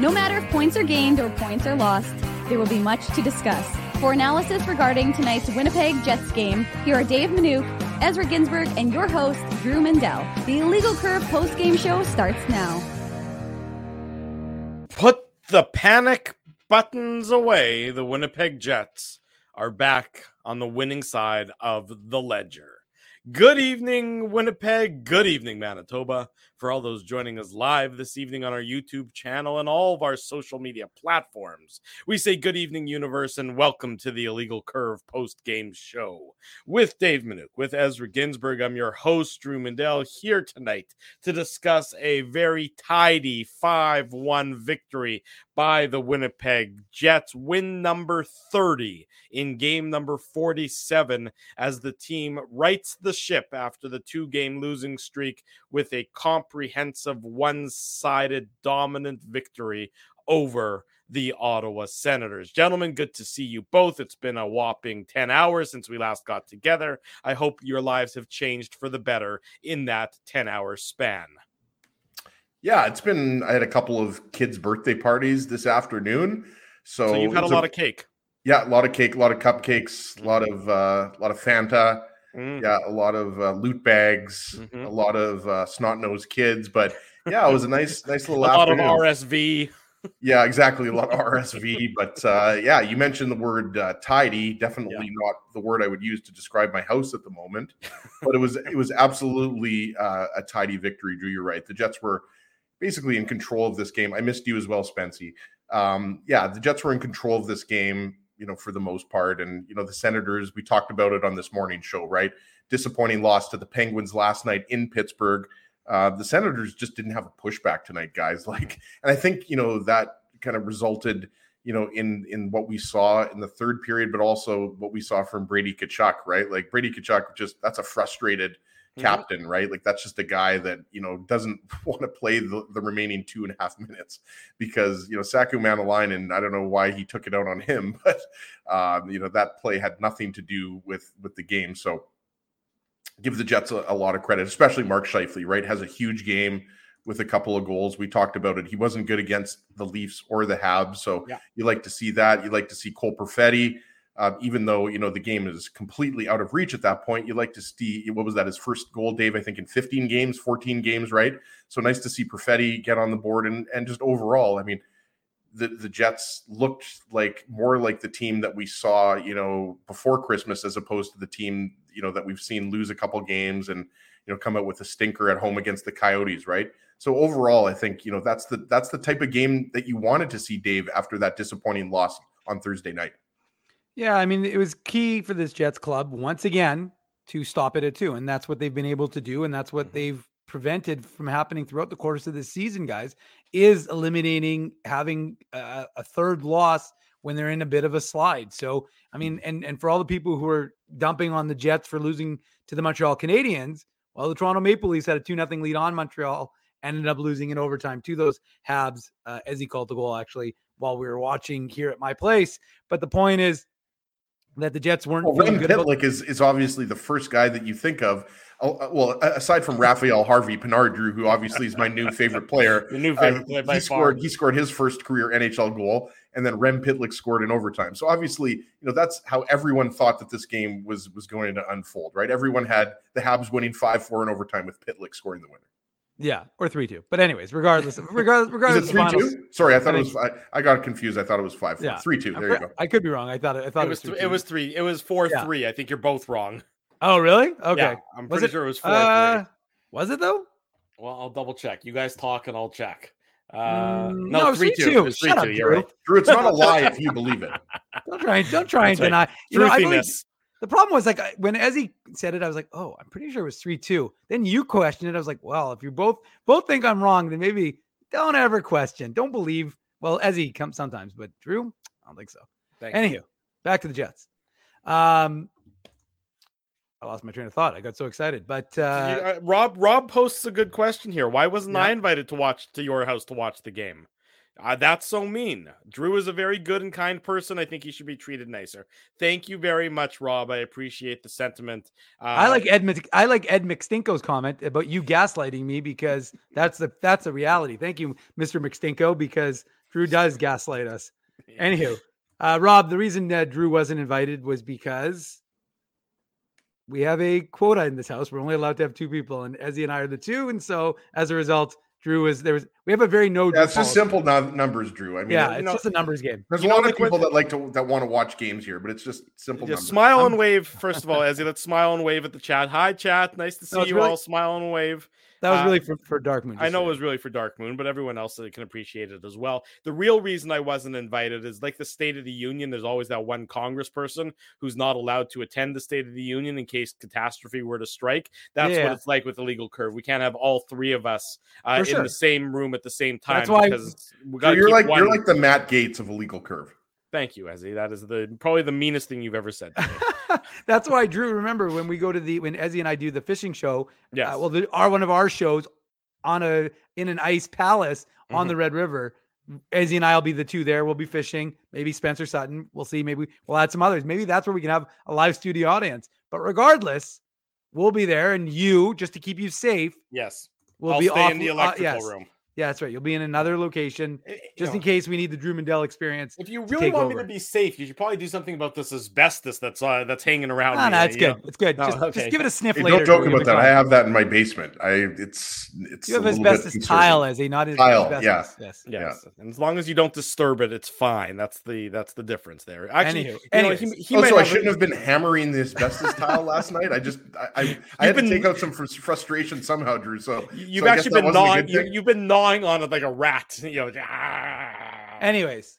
No matter if points are gained or points are lost, there will be much to discuss. For analysis regarding tonight's Winnipeg Jets game, here are Dave Manuk, Ezra Ginsburg, and your host, Drew Mandel. The Illegal Curve post-game show starts now. Put the panic buttons away. The Winnipeg Jets are back on the winning side of the ledger. Good evening, Winnipeg. Good evening, Manitoba. For all those joining us live this evening on our YouTube channel and all of our social media platforms, we say good evening, universe, and welcome to the Illegal Curve post game show with Dave Minuk, with Ezra Ginsburg. I'm your host, Drew Mandel, here tonight to discuss a very tidy 5 1 victory by the Winnipeg Jets. Win number 30 in game number 47 as the team rights the ship after the two game losing streak with a comprehensive one sided dominant victory over the Ottawa Senators. Gentlemen, good to see you both. It's been a whopping 10 hours since we last got together. I hope your lives have changed for the better in that 10 hour span. Yeah, it's been. I had a couple of kids' birthday parties this afternoon, so, so you've had a lot a, of cake. Yeah, a lot of cake, a lot of cupcakes, a lot of uh, a lot of Fanta. Mm. Yeah, a lot of uh, loot bags, mm-hmm. a lot of uh, snot nosed kids. But yeah, it was a nice, nice little. a afternoon. lot of RSV. Yeah, exactly. A lot of RSV. But uh, yeah, you mentioned the word uh, tidy. Definitely yeah. not the word I would use to describe my house at the moment. But it was it was absolutely uh, a tidy victory. Drew, you're right. The Jets were basically in control of this game. I missed you as well, Spency. Um, yeah, the Jets were in control of this game, you know, for the most part. And, you know, the Senators, we talked about it on this morning show, right? Disappointing loss to the Penguins last night in Pittsburgh. Uh, the Senators just didn't have a pushback tonight, guys. Like, and I think, you know, that kind of resulted, you know, in in what we saw in the third period, but also what we saw from Brady Tkachuk, right? Like Brady Tkachuk just that's a frustrated. Captain, mm-hmm. right? Like that's just a guy that you know doesn't want to play the, the remaining two and a half minutes because you know Saku and I don't know why he took it out on him, but um, you know that play had nothing to do with with the game. So give the Jets a, a lot of credit, especially Mark Scheifele, right? Has a huge game with a couple of goals. We talked about it. He wasn't good against the Leafs or the Habs, so yeah. you like to see that. You like to see Cole Perfetti uh, even though you know the game is completely out of reach at that point, you like to see what was that his first goal, Dave? I think in 15 games, 14 games, right? So nice to see Perfetti get on the board and and just overall, I mean, the the Jets looked like more like the team that we saw, you know, before Christmas as opposed to the team you know that we've seen lose a couple games and you know come out with a stinker at home against the Coyotes, right? So overall, I think you know that's the that's the type of game that you wanted to see, Dave, after that disappointing loss on Thursday night. Yeah, I mean, it was key for this Jets club once again to stop it at two, and that's what they've been able to do, and that's what mm-hmm. they've prevented from happening throughout the course of this season, guys. Is eliminating having a, a third loss when they're in a bit of a slide. So, I mean, and and for all the people who are dumping on the Jets for losing to the Montreal Canadiens, well, the Toronto Maple Leafs had a two nothing lead on Montreal, ended up losing in overtime to those Habs, uh, as he called the goal actually while we were watching here at my place. But the point is, that the Jets weren't. Well, Rem Pitlick is is obviously the first guy that you think of. Well, aside from Rafaël Harvey Pinard, Drew, who obviously is my new favorite player, the new favorite uh, player he scored. Far. He scored his first career NHL goal, and then Rem Pitlick scored in overtime. So obviously, you know that's how everyone thought that this game was was going to unfold, right? Everyone had the Habs winning five four in overtime with Pitlick scoring the winner. Yeah, or three two. But anyways, regardless, regardless, regardless. three two? Sorry, I thought I it was. I, I, got confused. I thought it was five. Yeah. three two. There you go. I could be wrong. I thought it. I thought it was. It was, th- it was three. It was four yeah. three. I think you're both wrong. Oh really? Okay. Yeah, I'm pretty it, sure it was four uh, three. Was it though? Well, I'll double check. You guys talk and I'll check. Uh, mm, no, no, three two. two. Three Shut two. Up, You're right. Drew, it's not a lie if you believe it. Don't try. Don't try and deny. You know, I believe, the problem was like when Ezzy said it, I was like, "Oh, I'm pretty sure it was three two. Then you questioned it. I was like, "Well, if you both both think I'm wrong, then maybe don't ever question. Don't believe." Well, Ezzy comes sometimes, but Drew, I don't think so. Thank Anywho, you. back to the Jets. Um, I lost my train of thought. I got so excited, but uh, uh, Rob Rob posts a good question here. Why wasn't yeah. I invited to watch to your house to watch the game? Uh, that's so mean. Drew is a very good and kind person. I think he should be treated nicer. Thank you very much, Rob. I appreciate the sentiment. Uh, I like Ed. I like Ed McStinko's comment about you gaslighting me because that's the that's the reality. Thank you, Mr. McStinko, because Drew does gaslight us. Yeah. Anywho, uh, Rob, the reason that Drew wasn't invited was because we have a quota in this house. We're only allowed to have two people, and Ezzy and I are the two, and so as a result, Drew is there was we have a very no. Yeah, it's just simple no- numbers, Drew. I mean, yeah, it's know, just a numbers game. There's you a lot of people that like to that want to watch games here, but it's just simple. Just smile and wave. First of all, Ezzy, let's smile and wave at the chat. Hi, chat. Nice to see no, you really, all. Smile and wave. That was really uh, for, for Dark Moon. I know it was really for Dark Moon, but everyone else can appreciate it as well. The real reason I wasn't invited is like the State of the Union. There's always that one congressperson who's not allowed to attend the State of the Union in case catastrophe were to strike. That's yeah. what it's like with the Illegal Curve. We can't have all three of us uh, in the same room at the same time. That's why because we so you're like one. you're like the Matt Gaetz of a legal curve. Thank you, Ezzy. That is the probably the meanest thing you've ever said. That's why Drew. Remember when we go to the when Ezzy and I do the fishing show? Yeah. Uh, well, the, our one of our shows on a in an ice palace mm-hmm. on the Red River. Ezzy and I will be the two there. We'll be fishing. Maybe Spencer Sutton. We'll see. Maybe we'll add some others. Maybe that's where we can have a live studio audience. But regardless, we'll be there, and you just to keep you safe. Yes, we'll I'll be off, in the electrical uh, yes. room. Yeah, that's right. You'll be in another location eh, just know, in case we need the Drew Mandel experience. If you really want over. me to be safe, you should probably do something about this asbestos that's uh, that's hanging around. No, no, it's good. Know? It's good. No, just, okay. just, give it a sniff hey, later. Don't joke about that. I have that in my basement. I it's it's you have asbestos tile as a not tile. Asbestos. Yeah. Yes. Yes. Yeah. And as long as you don't disturb it, it's fine. That's the that's the difference there. Actually, Anywho, anyways, know, he, he oh, so I shouldn't have been hammering the asbestos tile last night. I just I I, I had been, to take out some frustration somehow, Drew. So you've actually been gnawing. You've been gnawing on it like a rat rat. You know. Ah. Anyways,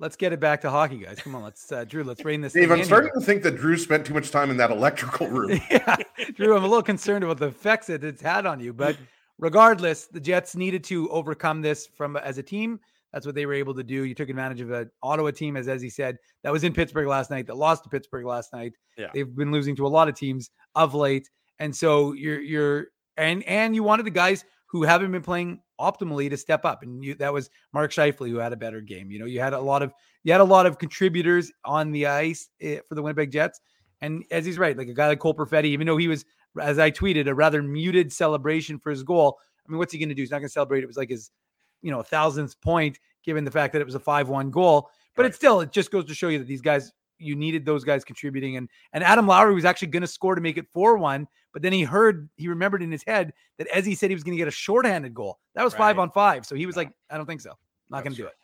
let's get it back to hockey, guys. Come on, let's uh, Drew. Let's rein this. Dave, I'm starting here. to think that Drew spent too much time in that electrical room. yeah, Drew, I'm a little concerned about the effects that it's had on you, but regardless, the Jets needed to overcome this from as a team. That's what they were able to do. You took advantage of an Ottawa team, as as he said, that was in Pittsburgh last night, that lost to Pittsburgh last night. Yeah. They've been losing to a lot of teams of late, and so you're you're and and you wanted the guys who haven't been playing optimally to step up. And you, that was Mark Scheifele who had a better game. You know, you had a lot of you had a lot of contributors on the ice eh, for the Winnipeg Jets. And Ezzy's right, like a guy like Cole Perfetti, even though he was, as I tweeted, a rather muted celebration for his goal. I mean, what's he going to do? He's not going to celebrate. It was like his, you know, thousandth point, given the fact that it was a five-one goal. But right. it still, it just goes to show you that these guys you needed those guys contributing. And and Adam Lowry was actually going to score to make it 4 1, but then he heard, he remembered in his head that Ezzy said he was going to get a shorthanded goal. That was right. five on five. So he was like, I don't think so. Not going to do it.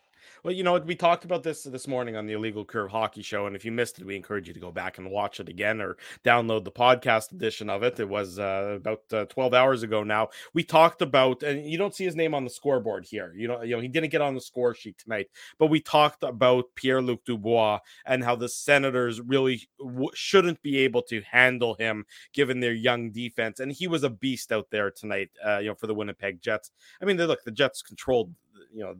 Well, you know, we talked about this this morning on the Illegal Curve Hockey Show, and if you missed it, we encourage you to go back and watch it again or download the podcast edition of it. It was uh, about uh, 12 hours ago now. We talked about, and you don't see his name on the scoreboard here. You know, you know, he didn't get on the score sheet tonight, but we talked about Pierre Luc Dubois and how the Senators really w- shouldn't be able to handle him given their young defense, and he was a beast out there tonight. Uh, you know, for the Winnipeg Jets. I mean, look, the Jets controlled you know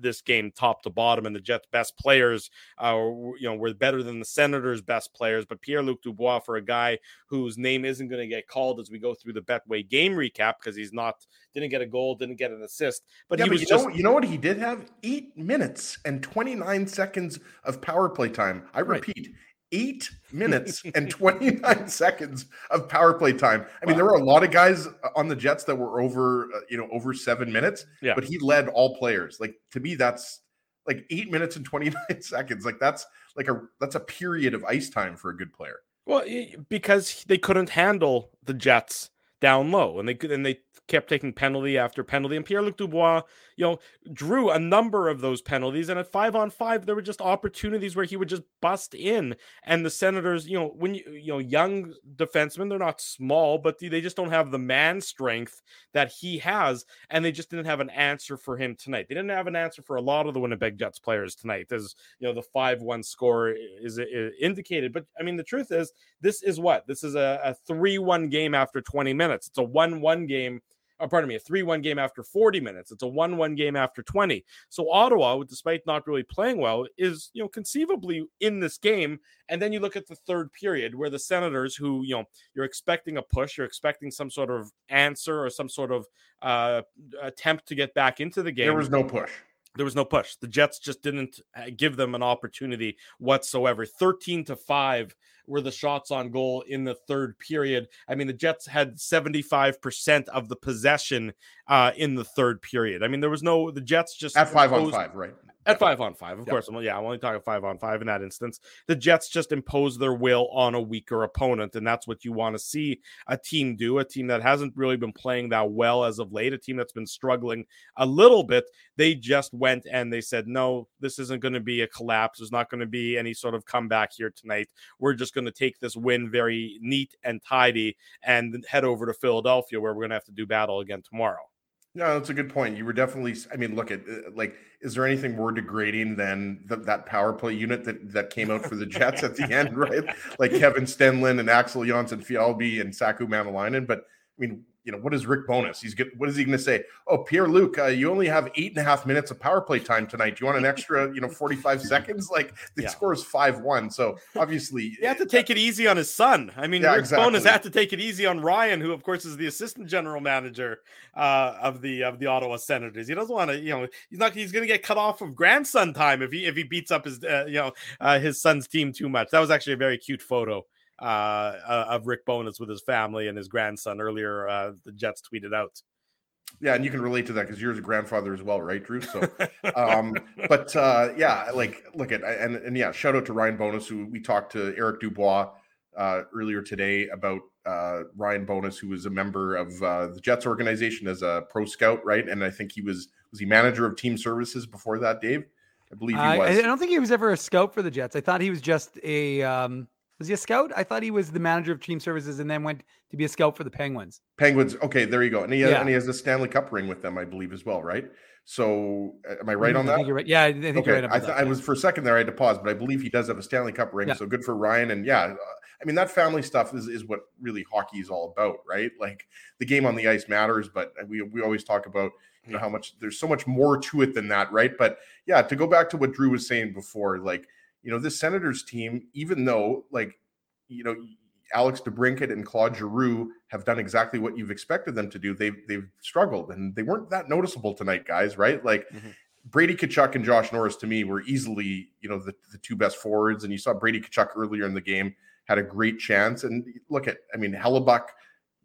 this game top to bottom, and the Jets' best players, uh, you know, were better than the Senators' best players. But Pierre Luc Dubois, for a guy whose name isn't going to get called as we go through the Betway game recap because he's not didn't get a goal, didn't get an assist, but yeah, he was you just know, you know what he did have eight minutes and twenty nine seconds of power play time. I repeat. Right eight minutes and 29 seconds of power play time. I mean, wow. there were a lot of guys on the Jets that were over, uh, you know, over seven minutes, yeah. but he led all players. Like to me, that's like eight minutes and 29 seconds. Like that's like a, that's a period of ice time for a good player. Well, because they couldn't handle the Jets down low and they could, and they kept taking penalty after penalty. And Pierre Luc Dubois, you know, drew a number of those penalties. And at five on five, there were just opportunities where he would just bust in. And the Senators, you know, when you, you know, young defensemen, they're not small, but they just don't have the man strength that he has. And they just didn't have an answer for him tonight. They didn't have an answer for a lot of the Winnipeg Jets players tonight, as, you know, the 5 1 score is, is indicated. But I mean, the truth is, this is what? This is a 3 1 game after 20 minutes. It's a 1 1 game or pardon me, a 3 1 game after 40 minutes. It's a 1 1 game after 20. So Ottawa, despite not really playing well, is, you know, conceivably in this game. And then you look at the third period where the Senators, who, you know, you're expecting a push, you're expecting some sort of answer or some sort of uh, attempt to get back into the game. There was no push. there was no push. The Jets just didn't uh, give them an opportunity whatsoever. 13 to 5 were the shots on goal in the third period. I mean, the Jets had 75% of the possession uh, in the third period. I mean, there was no, the Jets just at five on five, right? At five on five, of course. yeah, I'm only talking five on five in that instance. The Jets just impose their will on a weaker opponent, and that's what you want to see a team do. A team that hasn't really been playing that well as of late, a team that's been struggling a little bit. They just went and they said, "No, this isn't going to be a collapse. There's not going to be any sort of comeback here tonight. We're just going to take this win very neat and tidy and head over to Philadelphia, where we're going to have to do battle again tomorrow." No, that's a good point. You were definitely. I mean, look at uh, like, is there anything more degrading than the, that power play unit that that came out for the Jets at the end, right? Like Kevin Stenlund and Axel Jonsson-Fjallby and Saku Maenalanen. But I mean, you know, what is Rick Bowness? He's good. What is he going to say? Oh, Pierre Luc, uh, you only have eight and a half minutes of power play time tonight. Do you want an extra, you know, 45 seconds? Like the yeah. score is 5 1. So obviously, you have to take it easy on his son. I mean, yeah, Rick exactly. Bowness had to take it easy on Ryan, who, of course, is the assistant general manager uh, of the of the Ottawa Senators. He doesn't want to, you know, he's not, he's going to get cut off of grandson time if he, if he beats up his, uh, you know, uh, his son's team too much. That was actually a very cute photo uh, uh, of Rick Bowness with his family and his grandson earlier. Uh, the Jets tweeted out. Yeah, and you can relate to that because you're a grandfather as well, right, Drew? So, um, but uh, yeah, like look at and and yeah, shout out to Ryan Bowness who we talked to Eric Dubois uh, earlier today about uh, Ryan Bowness who was a member of uh, the Jets organization as a pro scout, right? And I think he was was he manager of team services before that, Dave? I believe he was. I don't think he was ever a scout for the Jets. I thought he was just a um, was he a scout? I thought he was the manager of team services and then went to be a scout for the Penguins. Penguins. Okay, there you go. And he, has, yeah. and he has a Stanley Cup ring with them, I believe, as well, right? So, am I right mm, on that? I right. Yeah, I think okay. you're right. I, th- that, I was for a second there. I had to pause, but I believe he does have a Stanley Cup ring. Yeah. So good for Ryan. And yeah, uh, I mean that family stuff is, is what really hockey is all about, right? Like the game on the ice matters, but we we always talk about you know how much there's so much more to it than that, right? But yeah, to go back to what Drew was saying before, like you know this Senators team, even though like you know, Alex DeBrincat and Claude Giroux have done exactly what you've expected them to do. They've they've struggled and they weren't that noticeable tonight, guys. Right? Like mm-hmm. Brady Tkachuk and Josh Norris to me were easily you know the, the two best forwards. And you saw Brady Tkachuk earlier in the game had a great chance. And look at I mean Hellebuyck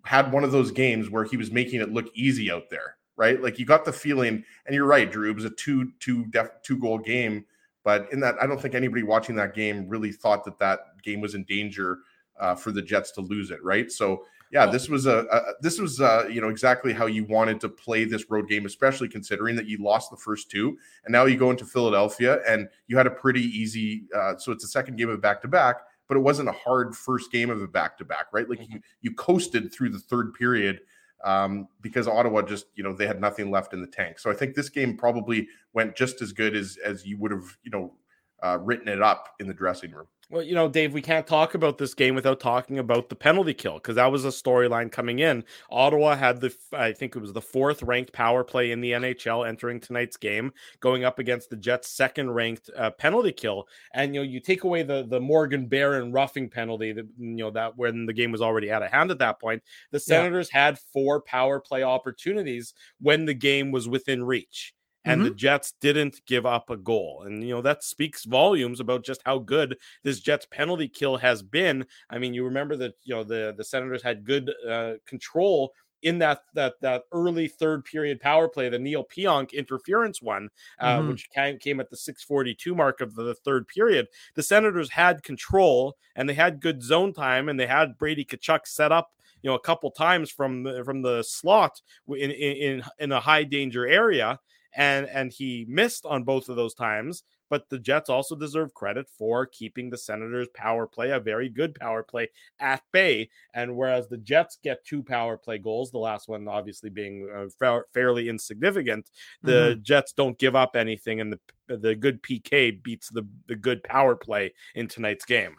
had one of those games where he was making it look easy out there. Right? Like you got the feeling, and you're right, Drew. It was a two two def, two goal game but in that, I don't think anybody watching that game really thought that that game was in danger uh, for the Jets to lose it, right? So yeah, this was a, a this was uh, you know exactly how you wanted to play this road game, especially considering that you lost the first two, and now you go into Philadelphia and you had a pretty easy. Uh, so it's a second game of back to back, but it wasn't a hard first game of a back to back, right? Like mm-hmm. you you coasted through the third period um, because Ottawa just, you know, they had nothing left in the tank. So I think this game probably went just as good as as you would have, you know, uh, written it up in the dressing room. Well, you know, Dave, we can't talk about this game without talking about the penalty kill because that was a storyline coming in. Ottawa had the, I think it was the fourth ranked power play in the NHL entering tonight's game, going up against the Jets' second ranked uh, penalty kill. And you know, you take away the the Morgan Barron roughing penalty that you know that when the game was already out of hand at that point. The Senators yeah. had four power play opportunities when the game was within reach and mm-hmm. the Jets didn't give up a goal. And you know that speaks volumes about just how good this Jets penalty kill has been. I mean, you remember that you know the the Senators had good uh, control in that that that early third period power play, the Neal Pionk interference one, uh, mm-hmm. which came, came at the 642 mark of the, the, third period. The Senators had control and they had good zone time and they had Brady Tkachuk set up you know a couple times from the, from the slot in in in a high danger area and and he missed on both of those times. But the Jets also deserve credit for keeping the Senators' power play, a very good power play, at bay. And whereas the Jets get two power play goals, the last one obviously being uh, fairly insignificant, the mm-hmm. Jets don't give up anything, and the the good PK beats the the good power play in tonight's game.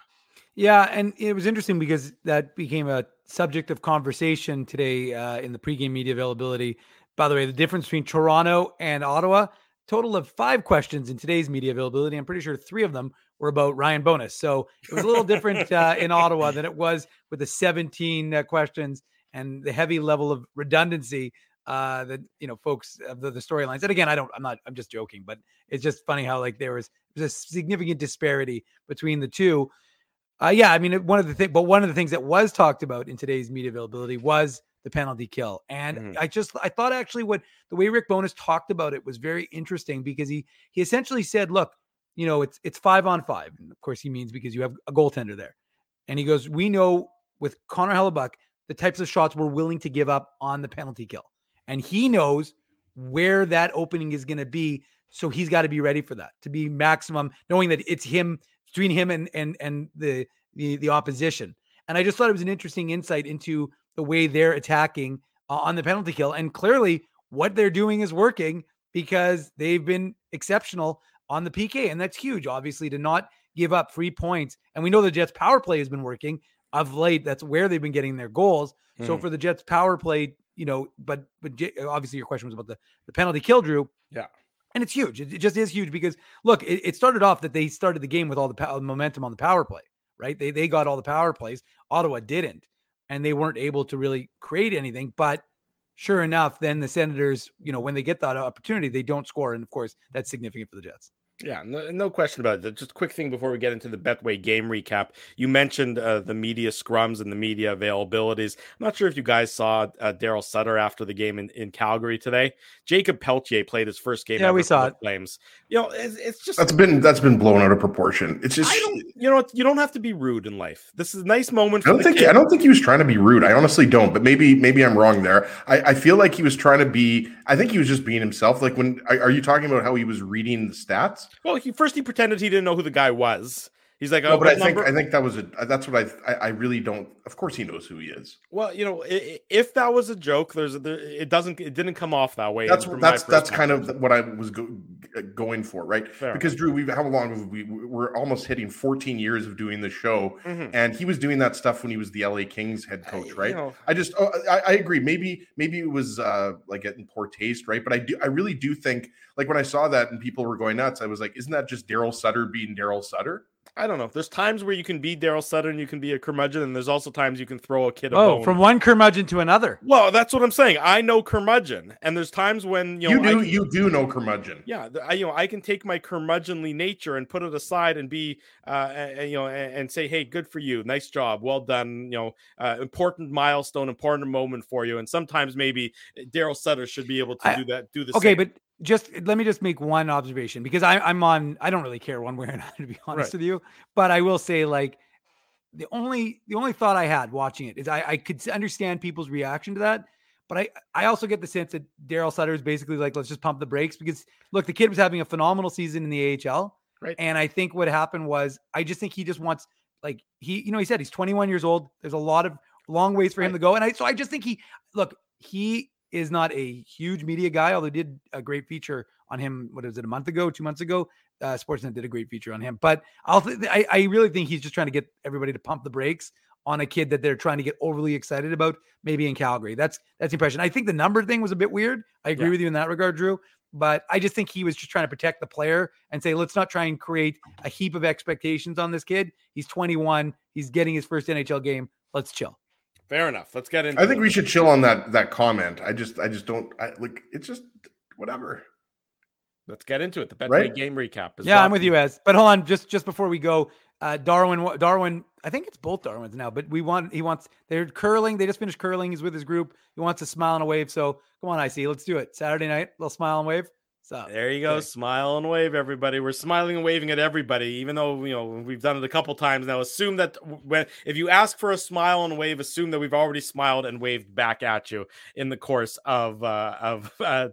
Yeah, and it was interesting because that became a subject of conversation today uh, in the pregame media availability. By the way, the difference between Toronto and Ottawa, total of five questions in today's media availability. I'm pretty sure three of them were about Ryan Bowness. So it was a little different uh, in Ottawa than it was with the 17 uh, questions and the heavy level of redundancy uh the you know folks of the, the storylines. And again, I don't I'm not I'm just joking, but it's just funny how like there was there's a significant disparity between the two. Uh, yeah, I mean, one of the things, but one of the things that was talked about in today's media availability was the penalty kill. And mm-hmm. I just, I thought actually what the way Rick Bowness talked about it was very interesting because he, he essentially said, look, you know, it's, it's five on five. And of course he means because you have a goaltender there. And he goes, we know with Connor Hellebuyck the types of shots we're willing to give up on the penalty kill. And he knows where that opening is going to be. So he's got to be ready for that to be maximum, knowing that it's him between him and and and the the, the opposition. And I just thought it was an interesting insight into the way they're attacking uh, on the penalty kill. And clearly, what they're doing is working because they've been exceptional on the PK. And that's huge, obviously, to not give up free points. And we know the Jets' power play has been working of late. That's where they've been getting their goals. Hmm. So for the Jets' power play, you know, but but obviously your question was about the, the penalty kill, Drew. Yeah. And it's huge. It, just is huge because look, it, it, started off that they started the game with all the momentum on the power play, right? They they got all the power plays. Ottawa didn't and they weren't able to really create anything. But sure enough, then the Senators, you know, when they get that opportunity, they don't score. And of course, that's significant for the Jets. Yeah, no, no, question about it. Just a quick thing before we get into the Betway game recap. You mentioned uh, the media scrums and the media availabilities. I'm not sure if you guys saw uh, Daryl Sutter after the game in, in Calgary today. Jakob Pelletier played his first game. Yeah, we saw it. Flames. You know, it's, it's, just that's been that's been blown out of proportion. It's just I don't, you know, you don't have to be rude in life. This is a nice moment. I don't think kid. I don't think he was trying to be rude. I honestly don't, but maybe maybe I'm wrong there. I, I feel like he was trying to be. I think he was just being himself. Like when are, are you talking about how he was reading the stats? Well, he first he pretended he didn't know who the guy was. He's like, oh, no, but I think I think that was a that's what I, I, I really don't. Of course, he knows who he is. Well, you know, if that was a joke, there's a, there, it doesn't it didn't come off that way. That's that's that's kind of what I was go, going for, right? Fair because. Drew, we've how long have we we're almost hitting 14 years of doing the show, mm-hmm. and he was doing that stuff when he was the LA Kings head coach, right? I, you know, I just oh, I, I, agree. Maybe maybe it was uh like getting poor taste, right? But I do I really do think like when I saw that and people were going nuts, I was like, isn't that just Daryl Sutter being Daryl Sutter? I don't know. There's times where you can be Daryl Sutter and you can be a curmudgeon, and there's also times you can throw a kid. A oh, bone. from one curmudgeon to another. Well, that's what I'm saying. I know curmudgeon, and there's times when you know you do can, you do know curmudgeon. Yeah, I you know I can take my curmudgeonly nature and put it aside and be uh and, you know and, and, say, hey, good for you, nice job, well done. You know, uh, important milestone, important moment for you. And sometimes maybe Daryl Sutter should be able to I, do that. Do the okay, same. but just let me just make one observation because I, I'm on. I don't really care one way or another, to be honest right. with you. But I will say, like, the only the only thought I had watching it is I, I could understand people's reaction to that, but I I also get the sense that Daryl Sutter is basically like, let's just pump the brakes because look, the kid was having a phenomenal season in the AHL, right? And I think what happened was I just think he just wants like he you know he said he's 21 years old. There's a lot of long ways for him right. to go, and I so I just think he look he is not a huge media guy, although he did a great feature on him. What was it, a month ago, two months ago? Uh, Sportsnet did a great feature on him. But I'll th- I, I really think he's just trying to get everybody to pump the brakes on a kid that they're trying to get overly excited about, maybe in Calgary. That's that's the impression. I think the number thing was a bit weird. I agree yeah. with you in that regard, Drew. But I just think he was just trying to protect the player and say, let's not try and create a heap of expectations on this kid. He's 21. He's getting his first NHL game. Let's chill. Fair enough. Let's get into. I think it. we should chill on that that comment. I just I just don't I, like it's just whatever. Let's get into it. The Betway right? game recap. yeah, I'm with you, Ez. But hold on, just just before we go, uh, Darwin, Darwin. I think it's both Darwins now, but we want he wants they're curling. They just finished curling. He's with his group. He wants a smile and a wave. So come on, I see. Let's do it. Saturday night, little smile and wave. So there you go. Okay. Smile and wave, everybody. We're smiling and waving at everybody, even though you know we've done it a couple times now. Assume that when if you ask for a smile and wave, assume that we've already smiled and waved back at you in the course of uh, of uh,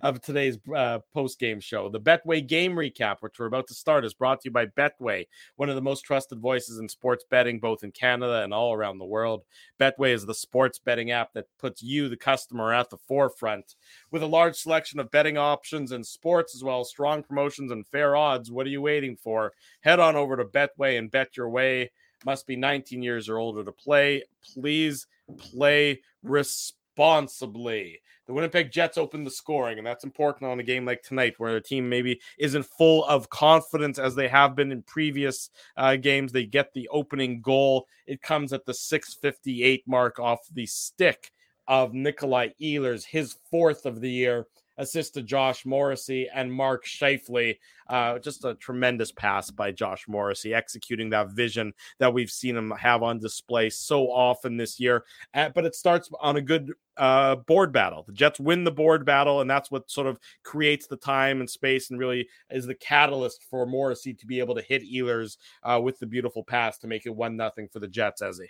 of today's uh, post game show. The Betway game recap, which we're about to start, is brought to you by Betway, one of the most trusted voices in sports betting, both in Canada and all around the world. Betway is the sports betting app that puts you, the customer, at the forefront with a large selection of betting options and sports, as well strong promotions and fair odds. What are you waiting for? Head on over to Betway and bet your way. Must be 19 years or older to play. Please play responsibly. The Winnipeg Jets open the scoring, and that's important on a game like tonight, where the team maybe isn't full of confidence as they have been in previous uh, games. They get the opening goal. It comes at the 6:58 mark off the stick of Nikolai Ehlers, his fourth of the year assist to Josh Morrissey and Mark Scheifele. Uh, just a tremendous pass by Josh Morrissey, executing that vision that we've seen him have on display so often this year. Uh, but it starts on a good uh, board battle. The Jets win the board battle, and that's what sort of creates the time and space and really is the catalyst for Morrissey to be able to hit Ehlers uh, with the beautiful pass to make it one nothing for the Jets, Ezzy.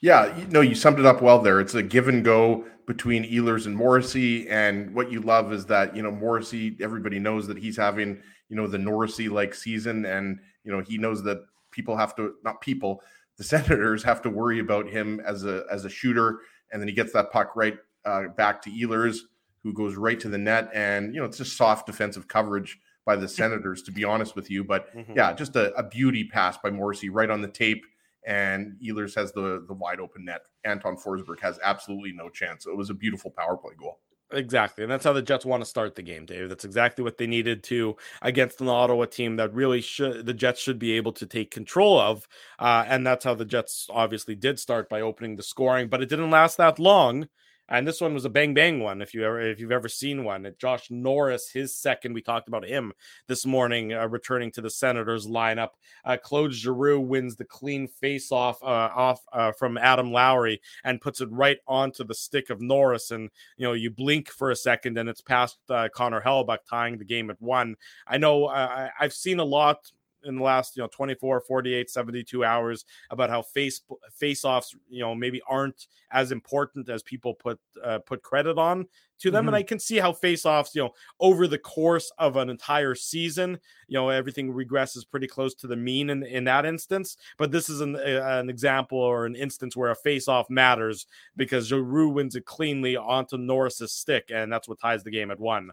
Yeah, no, you summed it up well there. It's a give and go between Ehlers and Morrissey. And what you love is that, you know, Morrissey, everybody knows that he's having, you know, the Norrisy like season. And, you know, he knows that people have to, not people, the Senators have to worry about him as a as a shooter. And then he gets that puck right uh, back to Ehlers, who goes right to the net. And, you know, it's just soft defensive coverage by the Senators, to be honest with you. But mm-hmm. yeah, just a, a beauty pass by Morrissey right on the tape and Ehlers has the the wide open net. Anton Forsberg has absolutely no chance. So it was a beautiful power play goal. Exactly. And that's how the Jets want to start the game, Dave. That's exactly what they needed to against an Ottawa team that really should the Jets should be able to take control of. Uh, and that's how the Jets obviously did start by opening the scoring, but it didn't last that long and this one was a bang bang one. If you ever if you've ever seen one, Josh Norris, his second. We talked about him this morning, uh, returning to the Senators lineup. Uh, Claude Giroux wins the clean face off uh, off uh, from Adam Lowry and puts it right onto the stick of Norris. And you know, you blink for a second, and it's past uh, Connor Hellebuyck tying the game at one. I know uh, I've seen a lot in the last you know 24 48 72 hours about how face face offs you know maybe aren't as important as people put uh, put credit on to them. Mm-hmm. and i can see how face offs you know over the course of an entire season you know everything regresses pretty close to the mean in, in that instance. But this is an, an example or an instance where a face off matters because Giroux wins it cleanly onto norris's stick and that's what ties the game at one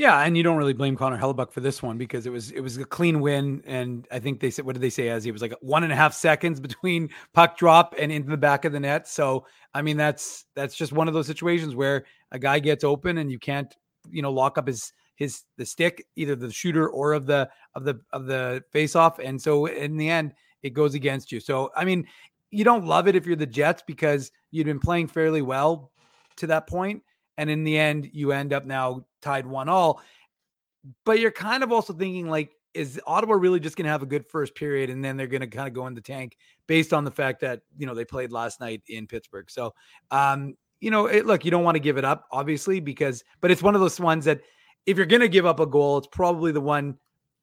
yeah, and you don't really blame Connor Hellebuyck for this one because it was it was a clean win, and I think they said what did they say as he was like one and a half seconds between puck drop and into the back of the net. So I mean that's that's just one of those situations where a guy gets open and you can't you know lock up his his the stick either the shooter or of the of the of the face off, and so in the end it goes against you. So I mean you don't love it if you're the Jets because you'd been playing fairly well to that point and in the end you end up now tied one all. But you're kind of also thinking like is Ottawa really just going to have a good first period and then they're going to kind of go in the tank based on the fact that you know they played last night in Pittsburgh. So um you know it, look you don't want to give it up obviously because but it's one of those ones that if you're going to give up a goal it's probably the one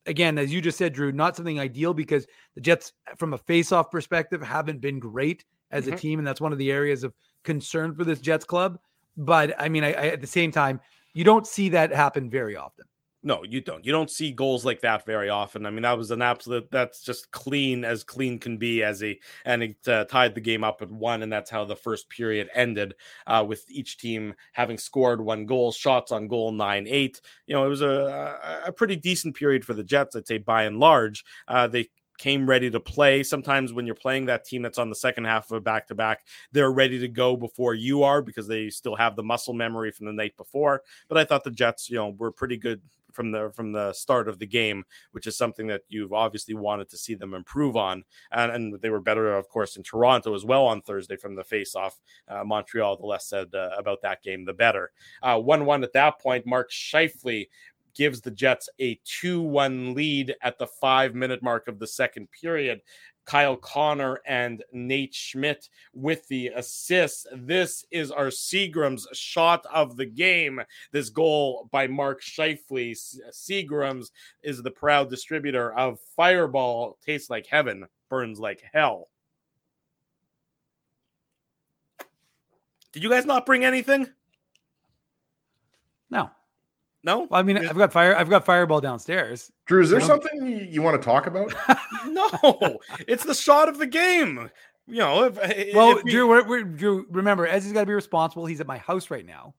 again as you just said Drew not something ideal because the Jets from a face-off perspective haven't been great as mm-hmm. a team and that's one of the areas of concern for this Jets club but I mean, I, I, at the same time, you don't see that happen very often. No, you don't. You don't see goals like that very often. I mean, that was an absolute. That's just clean as clean can be. As he and it uh, tied the game up at one, and that's how the first period ended. Uh, with each team having scored one goal, shots on goal nine eight. You know, it was a a pretty decent period for the Jets. I'd say by and large, uh, they came ready to play. Sometimes when you're playing that team that's on the second half of a back to back, they're ready to go before you are because they still have the muscle memory from the night before. But I thought the Jets, you know, were pretty good from the from the start of the game, which is something that you've obviously wanted to see them improve on. And, and they were better, of course, in Toronto as well on Thursday from the face-off. Uh, Montreal, the less said uh, about that game, the better. Uh, one-one at that point. Mark Scheifele gives the Jets a 2 1 lead at the five minute mark of the second period. Kyle Connor and Nate Schmidt with the assists. This is our Seagram's shot of the game. This goal by Mark Scheifele. Seagram's is the proud distributor of Fireball. Tastes like heaven, burns like hell. Did you guys not bring anything? No. No, well, I mean I've got fire. I've got Fireball downstairs. Drew, is there something you, want to talk about? no, it's the shot of the game. You know, if, well, if we, Drew, we're, we're, Drew, remember, Ezzy's got to be responsible. He's at my house right now,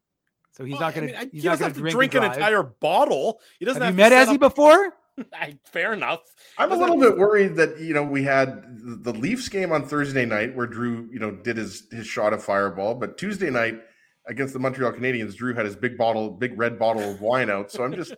so he's well, not going to. He's not going to drink, drink an entire bottle. He doesn't. Have, have you met Ezzy up... before? Fair enough. I'm a little bit worried that you know we had the Leafs game on Thursday night where Drew you know did his his shot of Fireball, but Tuesday night against the Montreal Canadiens, Drew had his big bottle, big red bottle of wine out. So I'm just,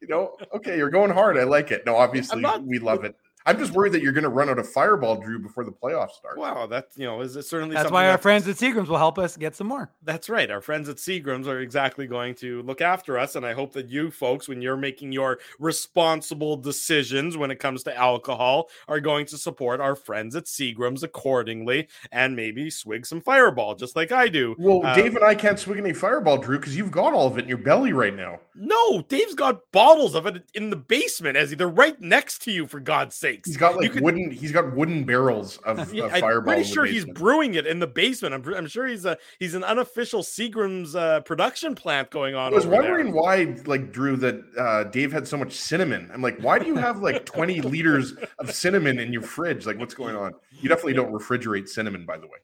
you know, okay, you're going hard. I like it. No, obviously not, we love it. I'm just worried that you're going to run out of fireball, Drew, before the playoffs start. Wow, that you know is it certainly that's why our friends at Seagram's will help us get some more. That's right. Our friends at Seagram's are exactly going to look after us, and I hope that you folks, when you're making your responsible decisions when it comes to alcohol, are going to support our friends at Seagram's accordingly, and maybe swig some fireball, just like I do. Well, uh, Dave and I can't swig any fireball, Drew, because you've got all of it in your belly right now. No, Dave's got bottles of it in the basement, as they're right next to you. For God's he's got like could, wooden. He's got wooden barrels of, yeah, of fireball. I'm pretty sure he's brewing it in the basement. I'm, I'm sure he's a he's an unofficial Seagram's uh, production plant going on. I was wondering there. why, like Drew, that uh, Dave had so much cinnamon. I'm like, why do you have like 20 liters of cinnamon in your fridge? Like, what's going on? You definitely don't refrigerate cinnamon, by the way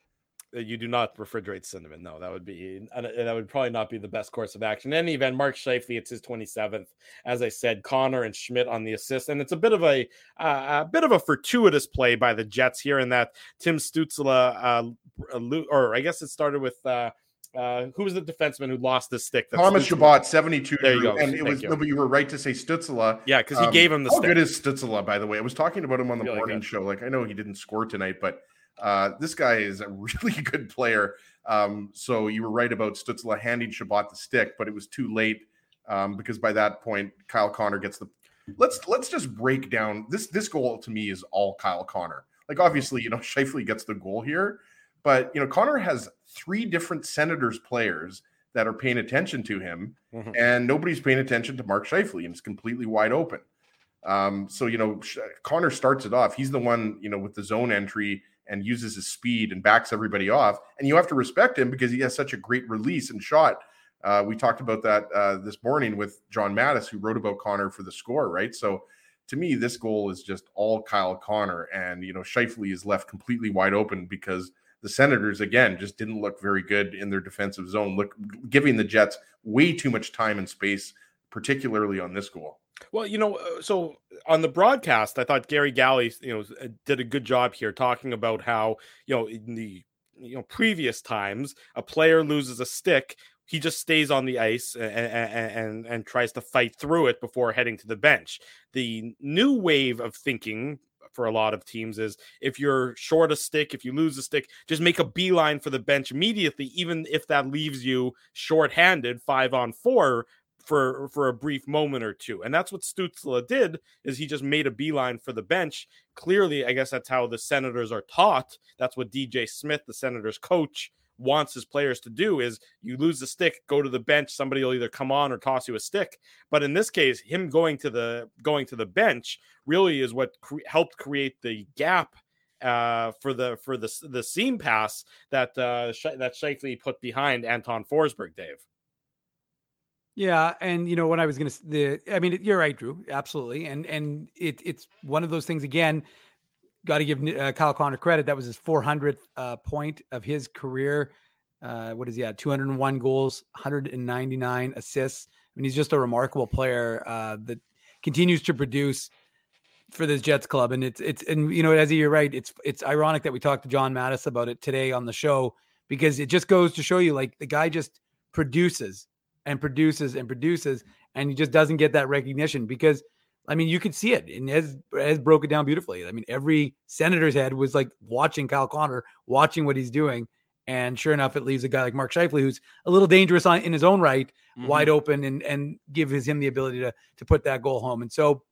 you do not refrigerate cinnamon. No, that would be that would probably not be the best course of action. In any event, Mark Scheifele, it's his 27th. As I said, Connor and Schmidt on the assist, and it's a bit of a uh, a bit of a fortuitous play by the Jets here, in that Tim Stützle, uh, or I guess it started with. Uh, uh, who was the defenseman who lost the stick? Thomas Chabot, 72. There you go. And it was, you. no, but you were right to say Stützle. Yeah, because he um, gave him the how stick. good is Stützle, by the way? I was talking about him on the really morning good. show. Like, I know he didn't score tonight, but uh, this guy is a really good player. Um, so you were right about Stützle handing Chabot the stick, but it was too late um, because by that point Kyle Connor gets the. Let's let's just break down this. This goal to me is all Kyle Connor. Like obviously, you know, Scheifele gets the goal here, but you know, Connor has three different Senators players that are paying attention to him, mm-hmm. and nobody's paying attention to Mark Scheifele, and it's completely wide open. Um, so you know, Connor starts it off. He's the one, you know, with the zone entry and uses his speed and backs everybody off. And you have to respect him because he has such a great release and shot. Uh, we talked about that uh, this morning with John Mattis, who wrote about Connor for the score, right? So to me, this goal is just all Kyle Connor. And, you know, Scheifele is left completely wide open because the Senators, again, just didn't look very good in their defensive zone, look giving the Jets way too much time and space, particularly on this goal. Well, you know, uh, so on the broadcast, I thought Gary Galley, you know, uh, did a good job here talking about how, you know, in the you know previous times a player loses a stick he just stays on the ice and, and, and, and tries to fight through it before heading to the bench. The new wave of thinking for a lot of teams is if you're short a stick, if you lose a stick, just make a beeline for the bench immediately, even if that leaves you short-handed five on four for for a brief moment or two. And that's what Stützle did is he just made a beeline for the bench. Clearly, I guess that's how the Senators are taught. That's what DJ Smith, the Senators coach, wants his players to do is you lose the stick, go to the bench, somebody will either come on or toss you a stick. But in this case, him going to the going to the bench really is what cre- helped create the gap uh, for the for the the seam pass that uh, that Scheifele put behind Anton Forsberg, Dave. Yeah, and you know when I was to, the I mean, you're right, Drew, absolutely, and and it it's one of those things again. Got to give uh, Kyle Connor credit. That was his 400th uh, point of his career. Uh, what is he at? 201 goals, 199 assists. I mean, he's just a remarkable player uh, that continues to produce for this Jets club. And it's it's and you know, as you're right, it's it's ironic that we talked to John Mattis about it today on the show because it just goes to show you like the guy just produces and produces and produces, and he just doesn't get that recognition because I mean, you could see it, and has has broke it down beautifully. I mean, every senator's head was like watching Kyle Connor, watching what he's doing, and sure enough, it leaves a guy like Mark Scheifele, who's a little dangerous on, in his own right, mm-hmm. wide open, and and gives him the ability to to put that goal home. And so,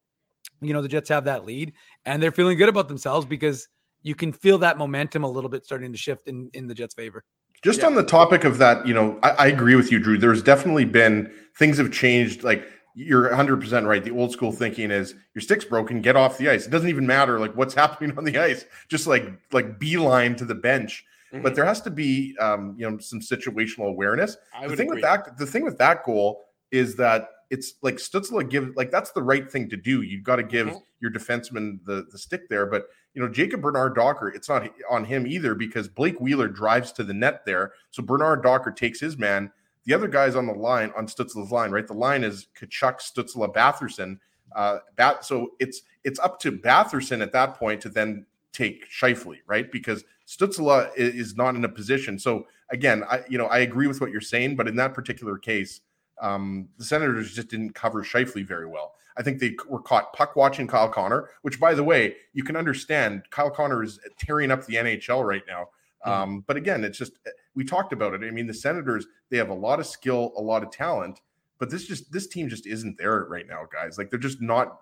you know, the Jets have that lead, and they're feeling good about themselves because you can feel that momentum a little bit starting to shift in in the Jets' favor. Just yeah. on the topic of that, you know, I, I, agree with you, Drew. There's definitely been things have changed. Like you're 100% right. The old school thinking is your stick's broken, get off the ice. It doesn't even matter like what's happening on the ice. Just like like beeline to the bench. Mm-hmm. But there has to be um, you know some situational awareness. I the thing agree. with that the thing with that goal is that it's like Stützle give like that's the right thing to do. You've got to give mm-hmm. your defenseman the the stick there, but you know, Jacob Bernard Docker, it's not on him either because Blake Wheeler drives to the net there. So Bernard Docker takes his man. The other guys on the line, on Stützle's line, right? The line is Tkachuk, Stützle, Batherson. Uh, Bat, so it's it's up to Batherson at that point to then take Scheifele, right? Because Stützle is not in a position. So again, I you know I agree with what you're saying, but in that particular case, um, the Senators just didn't cover Scheifele very well. I think they were caught puck watching Kyle Connor, which, by the way, you can understand. Kyle Connor is tearing up the NHL right now. Mm-hmm. Um, but again, it's just we talked about it. I mean, the Senators they have a lot of skill, a lot of talent, but this just this team just isn't there right now, guys. Like they're just not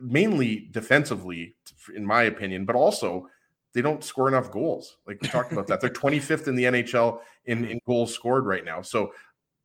mainly defensively, in my opinion, but also they don't score enough goals. Like we talked about that. They're 25th in the NHL in, in goals scored right now. So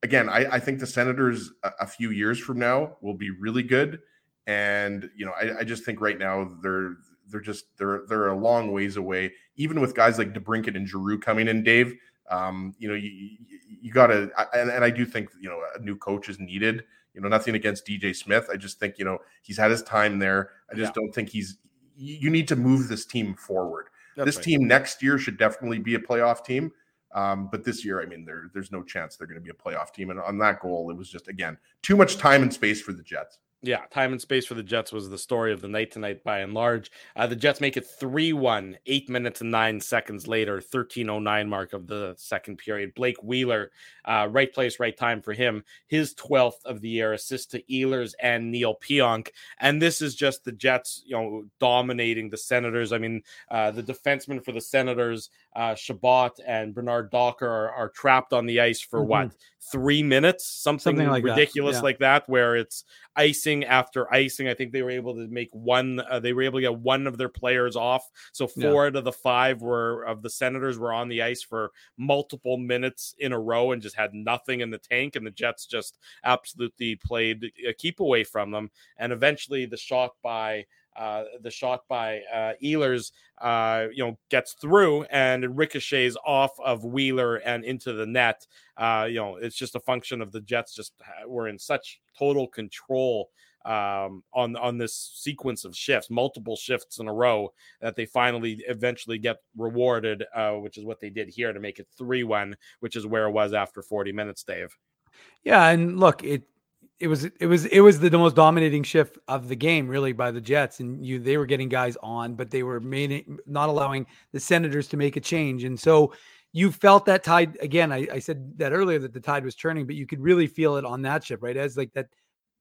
again, I, I think the Senators a, a, few years from now will be really good. And you know, I, I, just think right now they're they're just they're they're a long ways away. Even with guys like DeBrincat and Giroux coming in, Dave. Um, you know, you you got to, and, and I do think you know a new coach is needed. You know, nothing against DJ Smith. I just think you know he's had his time there. I just yeah. don't think he's. You need to move this team forward. This team next year should definitely be a playoff team. Um, but this year, I mean, there, there's no chance they're going to be a playoff team. And on that goal, it was just again too much time and space for the Jets yeah, time and space for the Jets was the story of the night tonight by and large. Uh, the Jets make it 3 1, eight minutes and nine seconds later, 1309 mark of the second period. Blake Wheeler, uh, right place, right time for him. His 12th of the year, assist to Ehlers and Neal Pionk. And this is just the Jets, you know, dominating the Senators. I mean, uh, the defensemen for the Senators, uh, Chabot and Bernard Docker, are, are trapped on the ice for mm-hmm. what? Three minutes? Something, Something like ridiculous that. Yeah. like that, where it's icing after icing. I think they were able to make one. Uh, they were able to get one of their players off. So four yeah. out of the five were of the Senators were on the ice for multiple minutes in a row and just had nothing in the tank. And the Jets just absolutely played a keep away from them. And eventually, the shot by uh, the shot by uh, Ehlers, uh, you know, gets through and ricochets off of Wheeler and into the net. Uh, you know, it's just a function of the Jets just were in such total control um, on on this sequence of shifts, multiple shifts in a row, that they finally eventually get rewarded, uh, which is what they did here to make it three one, which is where it was after forty minutes, Dave. Yeah, and look, it it was it was it was the most dominating shift of the game really by the Jets. And you they were getting guys on but they were made, not allowing the Senators to make a change. And so you felt that tide again I, I said that earlier that the tide was turning but you could really feel it on that shift right? As like that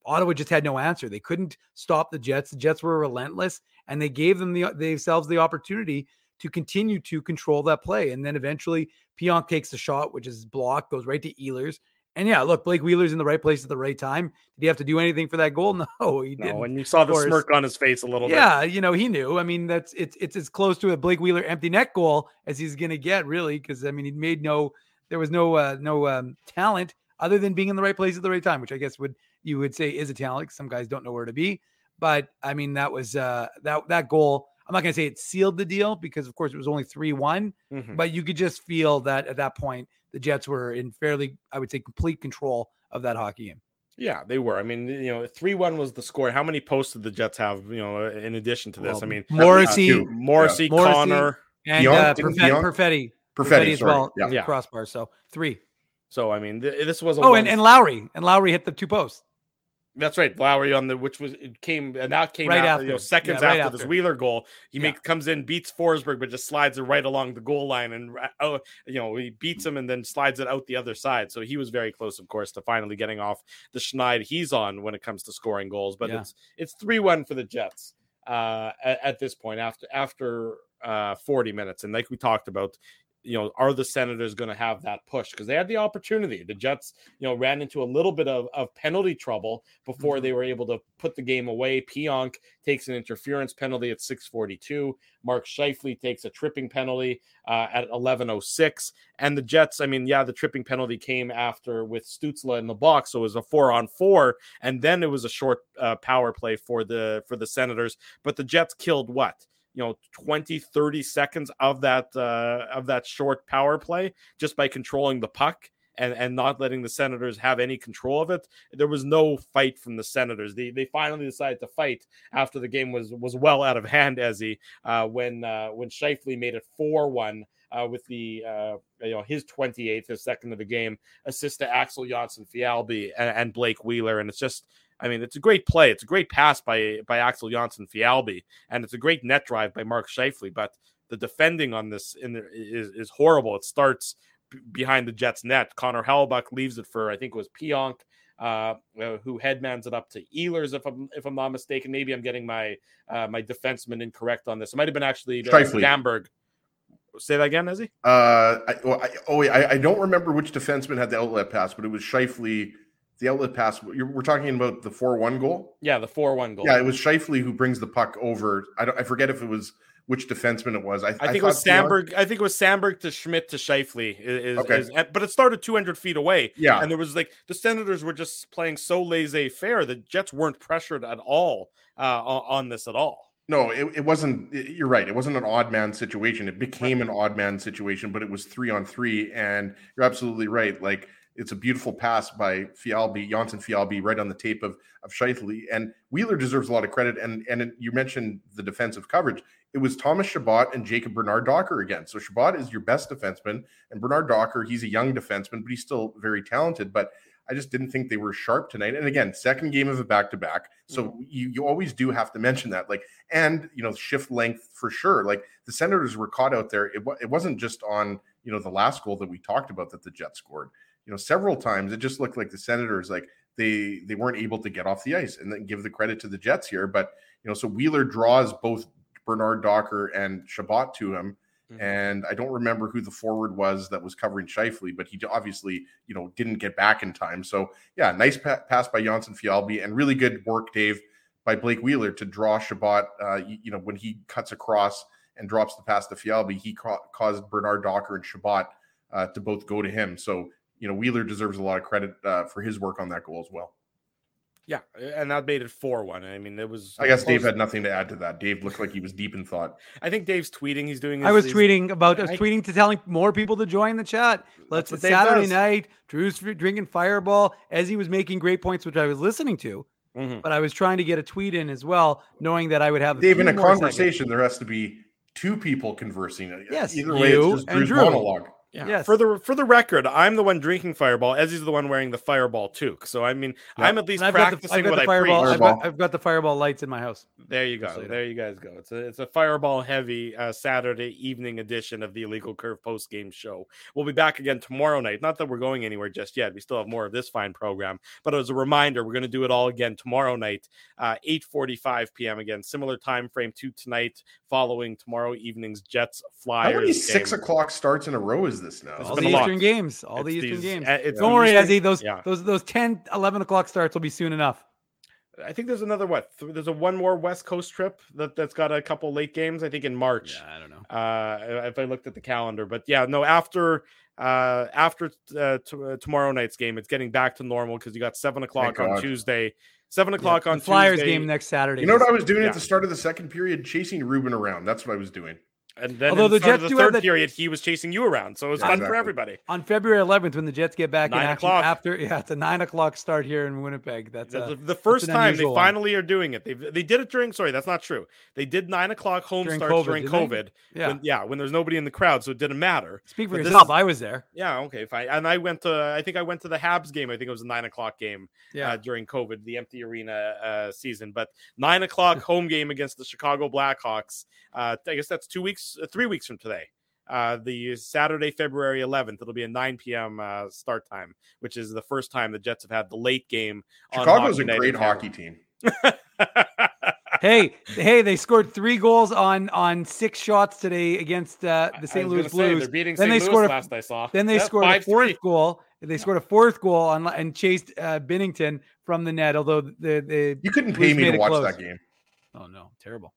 Ottawa just had no answer. They couldn't stop the Jets. The Jets were relentless and they gave them the themselves the opportunity to continue to control that play. And then eventually Pionk takes the shot which is blocked goes right to Ehlers and yeah, look, Blake Wheeler's in the right place at the right time. Did he have to do anything for that goal? No, he didn't. No, and you saw the smirk on his face a little yeah, bit. Yeah, you know, he knew. I mean, that's it's it's as close to a Blake Wheeler empty net goal as he's gonna get, really, because I mean, he made no there was no uh, no um, talent other than being in the right place at the right time, which I guess would you would say is a talent. Some guys don't know where to be, but I mean, that was uh that that goal. I'm not going to say it sealed the deal because, of course, it was only 3 one mm-hmm. but you could just feel that at that point, the Jets were in fairly, I would say, complete control of that hockey game. Yeah, they were. I mean, you know, three one was the score. How many posts did the Jets have? You know, in addition to this, well, I mean, Morrissey, uh, Morrissey, yeah. Connor, and uh, Perfetti, Perfetti, Perfetti as well. Yeah. yeah. crossbar. So three. So I mean, th- this was. oh, and, and Lowry and Lowry hit the two posts. That's right, Lowry on the which was it came and that came right after, you know, seconds yeah, right after, after, this Wheeler goal. He yeah. comes in, beats Forsberg, but just slides it right along the goal line, and oh, you know he beats him and then slides it out the other side. So he was very close, of course, to finally getting off the schneid he's on when it comes to scoring goals. But yeah. it's it's three one for the Jets uh, at, at, this point after after uh, 40 minutes, and like we talked about, you know, are the Senators going to have that push? Because they had the opportunity. The Jets, you know, ran into a little bit of, of penalty trouble before mm-hmm. they were able to put the game away. Pionk takes an interference penalty at 642. Mark Scheifele takes a tripping penalty uh, at 1106. And the Jets, I mean, yeah, the tripping penalty came after with Stützle in the box. So it was a four on four. And then it was a short uh, power play for the for the Senators. But the Jets killed what? You know 20 30 seconds of that uh, of that short power play just by controlling the puck and and not letting the senators have any control of it. There was no fight from the senators. They they finally decided to fight after the game was was well out of hand he uh, when uh, when Scheifele made it 4-1 uh, with the uh, you know his 28th, his second of the game, assist to Axel Jonsson-Fjallby and, and Blake Wheeler, and it's just I mean, it's a great play. It's a great pass by by Axel Jonsson-Fjallby, and it's a great net drive by Mark Scheifele. But the defending on this in the, is is horrible. It starts b- behind the Jets net. Connor Hellebuyck leaves it for I think it was Pionk. uh, uh, who headmans it up to Ehlers, if I'm if I'm not mistaken. Maybe I'm getting my uh, my defenseman incorrect on this. It might have been actually uh, Gamberg. Say that again, Ezzy. Uh, I, well, I, oh, wait, I, I don't remember which defenseman had the outlet pass, but it was Scheifele. The outlet pass. We're talking about the four-one goal. Yeah, the four-one goal. Yeah, it was Scheifele who brings the puck over. I don't. I forget if it was which defenseman it was. I, I think it was Samberg. I think it was Samberg to Schmidt to Scheifele. Is, Okay. is- but it started 200 feet away. Yeah, And there was like the Senators were just playing so laissez faire. The Jets weren't pressured at all uh, on, on this at all. No, it, it wasn't. it- You're right. It wasn't an odd man situation. It became an odd man situation, but it was three on three. And you're absolutely right. Like it's a beautiful pass by Fjallby, Janssen Fialbi, right on the tape of of Scheifele. And Wheeler deserves a lot of credit. And and it- you mentioned the defensive coverage. It was Thomas Chabot and Jacob Bernard Docker again. So Chabot is your best defenseman, and Bernard Docker, he's a young defenseman, but he's still very talented. But I just didn't think they were sharp tonight. And again, second game of a back to back. So mm-hmm. you, you always do have to mention that. Like, and you know, shift length for sure. Like the Senators were caught out there. It, it wasn't just on, you know, the last goal that we talked about that the Jets scored. You know, several times it just looked like the Senators, like they they weren't able to get off the ice and then give the credit to the Jets here. But you know, so Wheeler draws both Bernard Docker and Chabot to him. Mhm. And I don't remember who the forward was that was covering Scheifele, but he obviously, you know, didn't get back in time. So yeah, nice pa- pass by Jonsson-Fjallby and really good work, Dave, by Blake Wheeler to draw Chabot. Uh, you, you know, when he cuts across and drops the pass to Fjallby, he ca- caused Bernard Docker and Chabot uh, to both go to him. So you know, Wheeler deserves a lot of credit uh, for his work on that goal as well. Yeah, and that made it four one. I mean, it was. I guess Dave had nothing to add to that. Dave looked like he was deep in thought. I think Dave's tweeting. He's doing. I was his- tweeting about. I was I- tweeting to telling more people to join the chat. Let's. what It's Saturday does. night. Drew's drinking Fireball as he was making great points, which I was listening to. Mhm. But I was trying to get a tweet in as well, knowing that I would have. Dave, in a more seconds. conversation, there has to be two people conversing. Yes, Either way, you it's just and Drew's Drew. monologue. Yeah. Yes. For the for the record, I'm the one drinking Fireball. Ezzy's the one wearing the Fireball toque. So I mean, Yeah. I'm at least And I've got the, practicing I've got what the I fireball. preach. I've got, I've got the fireball lights in my house. There you go. So. There you guys go. It's a it's a fireball heavy uh, Saturday evening edition of the Illegal Curve post game show. We'll be back again tomorrow night. Not that we're going anywhere just yet. We still have more of this fine program. But as a reminder, we're going to do it all again tomorrow night, uh, 8:45 p.m. Again, similar time frame to tonight, following tomorrow evening's Jets Flyers. How many six o'clock starts in a row is this now? All the a lot. Eastern games. All the Eastern these- games. uh, it's Don't worry, Eastern- Ezzy. Those yeah. those those 10, 11 o'clock starts will be soon enough. I think there's another what? There's a one more West Coast trip that that's got a couple late games. I think in March. Yeah, I don't know. uh if i looked at the calendar but yeah no after uh after uh, t- uh, tomorrow night's game it's getting back to normal because you got seven o'clock on God. tuesday seven o'clock on the Flyers Tuesday, game next Saturday. You know what I was doing Yeah. at the start of the second period? Chasing Ruben around. That's what I was doing. And then Although Although the the, Jets of do the have third that- period he was chasing you around so it was Yeah, fun for everybody on February 11th when the Jets get back in action o'clock. after yeah it's a nine o'clock start here in Winnipeg. That's the, uh, the first an time they one. finally are doing it they they did it during sorry that's not true they did nine o'clock home During starts COVID, during didn't they? covid yeah. when, yeah when there's nobody in the crowd so it didn't matter Speak for but this- yourself. I was there. yeah okay fine and i went to i think i went to the habs game i think it was a nine o'clock game Yeah. uh, during COVID, the empty arena uh, season. But nine o'clock home game against the Chicago Blackhawks. Uh, I guess that's two weeks, uh, three weeks from today. Uh, the Saturday, February 11th. It'll be a 9 p.m. Uh, start time, which is the first time the Jets have had the late game. Chicago's Hockey a great hockey team. hey, hey, they scored three goals on on six shots today against uh, the St. was Louis gonna say, Blues. they're beating Then St. they Louis scored a- last I saw. Then they Yeah, scored a 5-3. fourth goal. They scored a fourth goal on and chased uh, Binnington from the net. Although the the You couldn't Blues pay me to watch close. that game. oh no, terrible.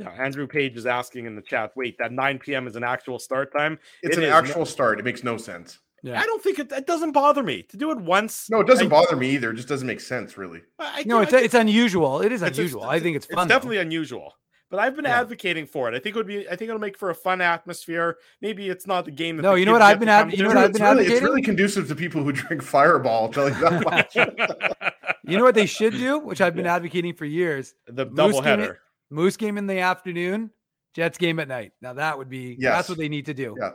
Yeah, Andrew Page is asking in the chat. Wait, that 9 p.m. is an actual start time? It's It an is actual start. It makes no sense. Yeah. I don't think it. It doesn't bother me to do it once. No, it doesn't I- bother me either. It just doesn't make sense, really. I, No, it's think- it's unusual. It is unusual. it's- I think it's it's fun. though. definitely unusual. But I've been Yeah. advocating for it. I think it would be. I think it'll make for a fun atmosphere. Maybe it's not the game. That No, the you know what I've been to adv- you know what I've it's, been really, it's really conducive to people who drink Fireball. I'll tell you that much. You know what they should do, which I've been advocating for years. the Moose double header. Moose game in the afternoon, Jets game at night. Now that would be Yes. that's what they need to do. yeah,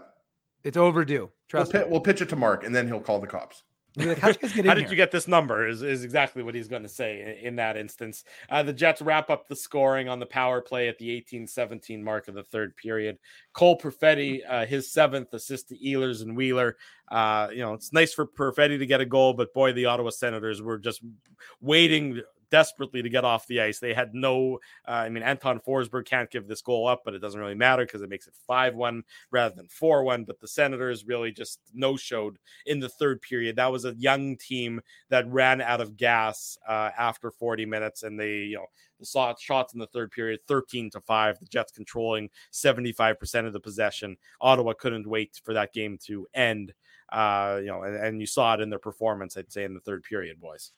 It's overdue. we'll, Trust pi- me. we'll pitch it to Mark, and then he'll call the cops. Like, How'd you guys get in How did here? you get this number? Is, is exactly what he's going to say in, in that instance. Uh, the Jets wrap up the scoring on the power play at the 18 17 mark of the third period. Cole Perfetti, uh, his seventh assist to Ehlers and Wheeler. Uh, you know, it's nice for Perfetti to get a goal, but boy, the Ottawa Senators were just waiting desperately to get off the ice. They had no, uh, I mean, Anton Forsberg can't give this goal up, but it doesn't really matter because it makes it 5 1 rather than 4 1. But the Senators really just no showed in the third period. That was a young team that ran out of gas uh, after 40 minutes, and they, you know, saw shots in the third period 13 to 5 the jets controlling 75% of the possession ottawa couldn't wait for that game to end uh you know and, and you saw it in their performance i'd say in the third period boys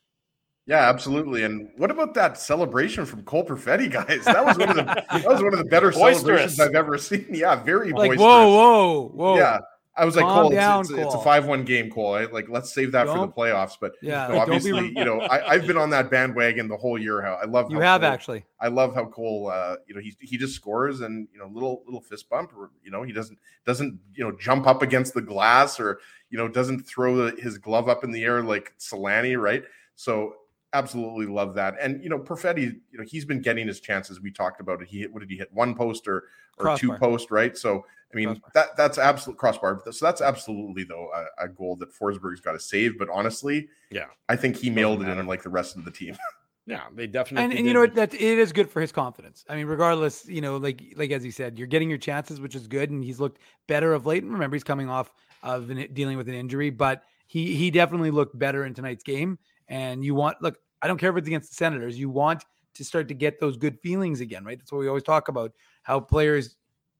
Yeah, absolutely. And what about that celebration from Cole Perfetti, guys? That was one of the that was one of the better Boisterous. celebrations I've ever seen. Yeah, very like, boisterous. whoa, whoa, whoa. Yeah. I was like, Calm Cole, down, it's, it's, it's a five-one game, Cole. I, like, let's save that for the playoffs. But Yeah, no, like, don't be- obviously, you know, I, I've been on that bandwagon the whole year. How I love You have Cole- actually. I love how Cole, uh, you know, he he just scores and you know, little little fist bump, or you know, he doesn't doesn't you know jump up against the glass, or you know, doesn't throw the, his glove up in the air like Solani, right? So absolutely love that. And you know, Perfetti, you know, he's been getting his chances. We talked about it. He hit what did he hit? One post or or two post, right? So I mean, Crossbar. that that's absolute crossbar. So that's absolutely though a, a goal that Forsberg's got to save. But honestly, Yeah. I think he mailed it in like the rest of the team. yeah they definitely and, and you know what that it is good for his confidence i mean regardless you know like like as he said you're getting your chances which is good and he's looked better of late and remember he's coming off of an, dealing with an injury but he he definitely looked better in tonight's game and you want look i don't care if it's against the senators you want to start to get those good feelings again right that's what we always talk about how players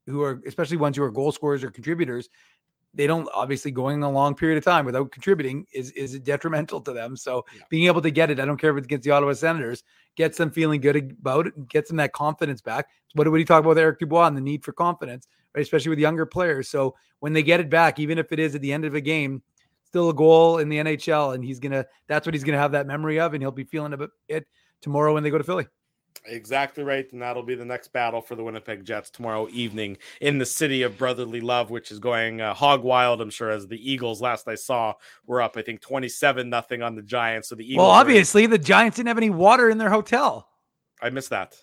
who are especially ones who are goal scorers or contributors they don't obviously going a long period of time without contributing is is detrimental to them. So Yeah. being able to get it, I don't care if it's against the Ottawa Senators, gets them feeling good about it, and gets them that confidence back. What did we talk about with Eric Dubois and the need for confidence, right? Especially with younger players. So when they get it back, even if it is at the end of a game, still a goal in the NHL, and he's gonna that's what he's gonna have that memory of, and he'll be feeling about it tomorrow when they go to Philly. Exactly right. And that'll be the next battle for the Winnipeg Jets tomorrow evening in the city of brotherly love, which is going uh, hog wild, I'm sure, as the Eagles, last I saw, were up, I think, 27 nothing on the Giants. So the Eagles. well, obviously the Giants didn't have any water in their hotel. I missed that.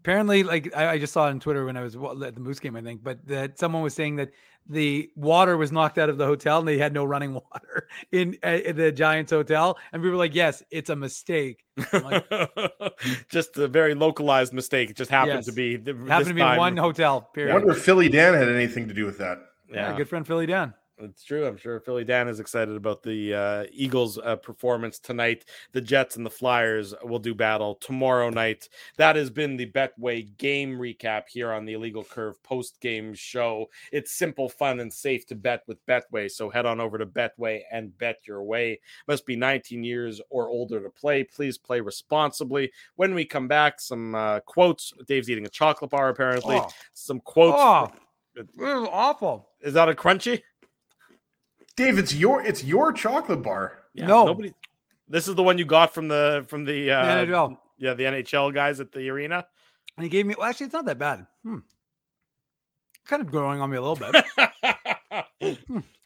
Apparently like I, I just saw it on twitter when i was at the moose game i think but that someone was saying that the water was knocked out of the hotel and they had no running water in, uh, in the giants hotel and we were like yes it's a mistake like, just a very localized mistake. It just happened Yes. to be. The, it happened to be in time. one hotel Period. I wonder if Philly Dan had anything to do with that. yeah. Yeah. good friend philly Dan It's true. I'm sure Philly Dan is excited about the uh, Eagles' uh, performance tonight. The Jets and the Flyers will do battle tomorrow night. That has been the Betway game recap here on the Illegal Curve post game show. It's simple, fun, and safe to bet with Betway. So head on over to Betway and bet your way. Must be 19 years or older to play. Please play responsibly. When we come back, some uh, quotes. Dave's eating a chocolate bar, apparently. oh, Some quotes. oh was awful Is that a crunchy? Dave, it's your it's your chocolate bar. No. nobody. This is the one you got from the from the uh, The NHL. yeah the NHL guys at the arena. and he gave me well actually it's not that bad hmm. kind of growing on me a little bit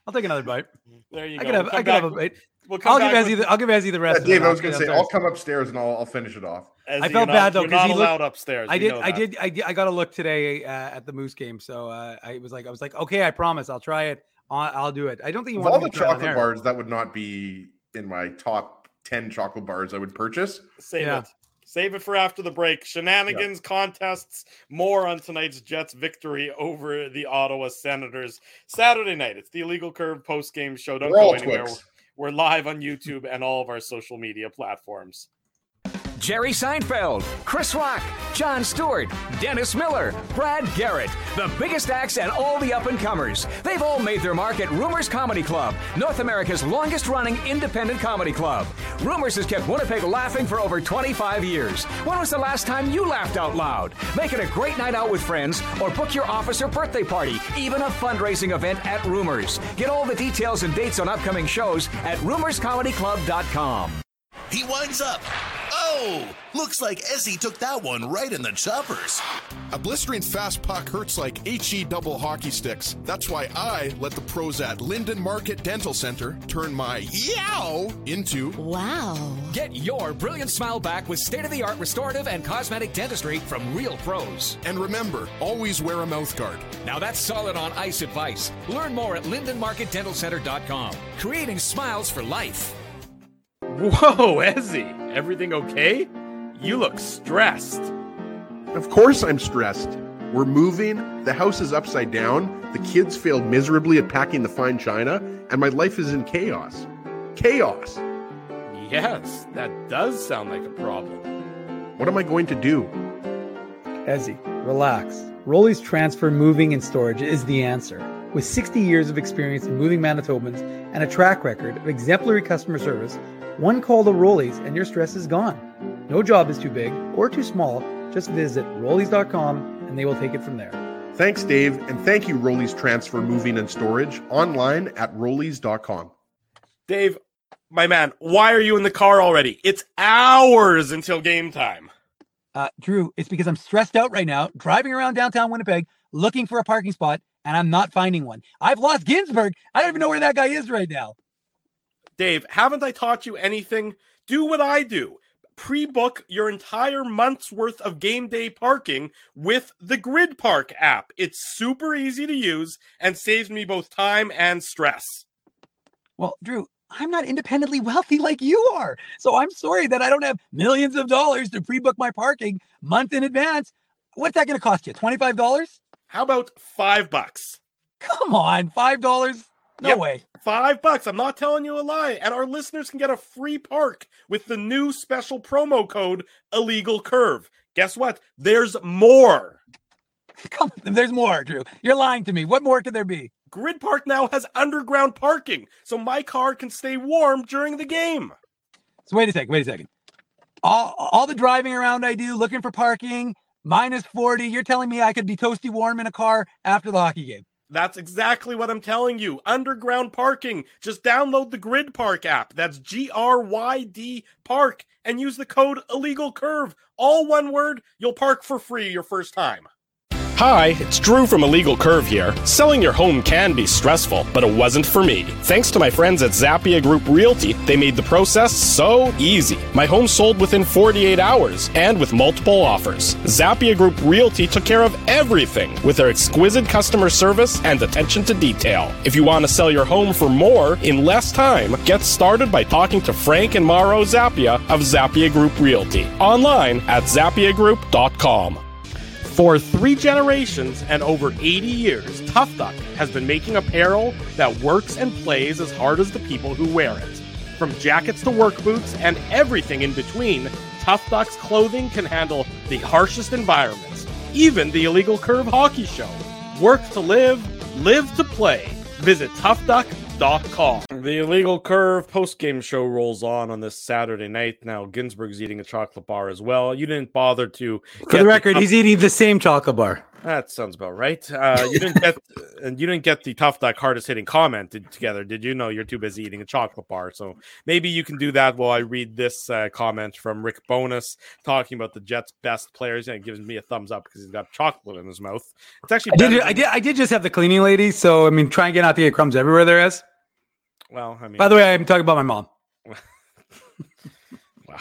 i'll take another bite there you i go. could have We'll i come could have a bite We'll come i'll give back Ezzy with- the, i'll give Ezzy the rest Yeah, of it. Dave, I I'll was going to say. I'll come upstairs and I'll, I'll finish it off. Ezzy, I you're felt not- bad, though, you're 'cause not he looked- allowed upstairs. I did, I did, I did, I got a look today uh, at the Moose game, so uh, I was like, I was like, okay, I promise, I'll try it. I'll, I'll do it. I don't think you Of want all me the to try it on chocolate air. bars, that would not be in my top 10 chocolate bars I would purchase. Save Yeah. it. Save it for after the break. Shenanigans, contests, more on tonight's Jets victory over the Ottawa Senators. Saturday night. It's the Illegal Curve post game show. Don't We're go anywhere. Twix. We're live on YouTube and all of our social media platforms. Jerry Seinfeld, Chris Rock, Jon Stewart, Dennis Miller, Brad Garrett, the biggest acts and all the up and comers. They've all made their mark at Rumors Comedy Club, North America's longest running independent comedy club. Rumors has kept Winnipeg laughing for over 25 years. When was the last time you laughed out loud? Make it a great night out with friends or book your office or birthday party, even a fundraising event at Rumors. Get all the details and dates on upcoming shows at rumorscomedyclub.com. He winds up. Oh, Looks like Ezzy took that one right in the choppers. A blistering fast puck hurts like HE double hockey sticks. That's why I let the pros at Linden Market Dental Center turn my yow into wow. Get your brilliant smile back with state of the art restorative and cosmetic dentistry from real pros. And remember, always wear a mouth guard. Now that's solid on ice advice. Learn more at lindenmarketdentalcenter.com. Creating smiles for life. Whoa, Ezzy, everything okay? You look stressed. Of course, I'm stressed. We're moving, the house is upside down, the kids failed miserably at packing the fine china, and my life is in chaos. Chaos! Yes, that does sound like a problem. What am I going to do? Ezzy, relax. Rolly's Transfer Moving and Storage is the answer. With 60 years of experience in moving Manitobans and a track record of exemplary customer service, one call to Rolly's and your stress is gone. No job is too big or too small. Just visit rollies.com and they will take it from there. Thanks, Dave, and thank you, Rollies Transfer Moving and Storage, online at rollies.com. Dave, my man, why are you in the car already? It's hours until game time. Uh, Drew, it's because I'm stressed out right now, driving around downtown Winnipeg looking for a parking spot, and I'm not finding one. I've lost Ginsburg. I don't even know where that guy is right now. Dave, haven't I taught you anything? Do what I do. Pre book your entire month's worth of game day parking with the GRYD Park app. It's super easy to use and saves me both time and stress. Well, Drew, I'm not independently wealthy like you are. So I'm sorry that I don't have millions of dollars to pre book my parking month in advance. What's that going to cost you? $25? How about five bucks? Come on, $5? No Yep. way. Five bucks. I'm not telling you a lie. And our listeners can get a free park with the new special promo code Illegal Curve. Guess what? There's more. Come, there's more, Drew. You're lying to me. What more could there be? GRYD Park now has underground parking, so my car can stay warm during the game. So wait a second. Wait a second. All all the driving around I do, looking for parking, minus 40. You're telling me I could be toasty warm in a car after the hockey game. That's exactly what I'm telling you. Underground parking. Just download the GRYD Park app. That's G R Y D Park and use the code Illegal Curve. All one word. You'll park for free your first time. Hi, it's Drew from Illegal Curve here. Selling your home can be stressful, but it wasn't for me. Thanks to my friends at Zappia Group Realty, they made the process so easy. My home sold within 48 hours and with multiple offers. Zappia Group Realty took care of everything with their exquisite customer service and attention to detail. If you want to sell your home for more in less time, get started by talking to Frank and Mauro Zappia of Zappia Group Realty online at zappiagroup.com. For three generations and over 80 years, Tough Duck has been making apparel that works and plays as hard as the people who wear it. From jackets to work boots and everything in between, Tough Duck's clothing can handle the harshest environments, even the illegal curve hockey show. Work to live, live to play. Visit toughduck.com. The illegal curve post-game show rolls on on this Saturday night. Now Ginsburg's eating a chocolate bar as well. You didn't bother to For the record, Tough- he's eating the same chocolate bar. That sounds about right. Uh, you didn't get and you didn't get the tough duck hardest hitting comment together, did you? No, you're too busy eating a chocolate bar. So maybe you can do that while I read this uh, comment from Rick Bowness talking about the Jets' best players, and gives me a thumbs up because he's got chocolate in his mouth. It's actually I did, better I did. I did just have the cleaning lady. So I mean, try and get out the crumbs everywhere there is. well. I mean, By the way, I'm talking about my mom. Wow.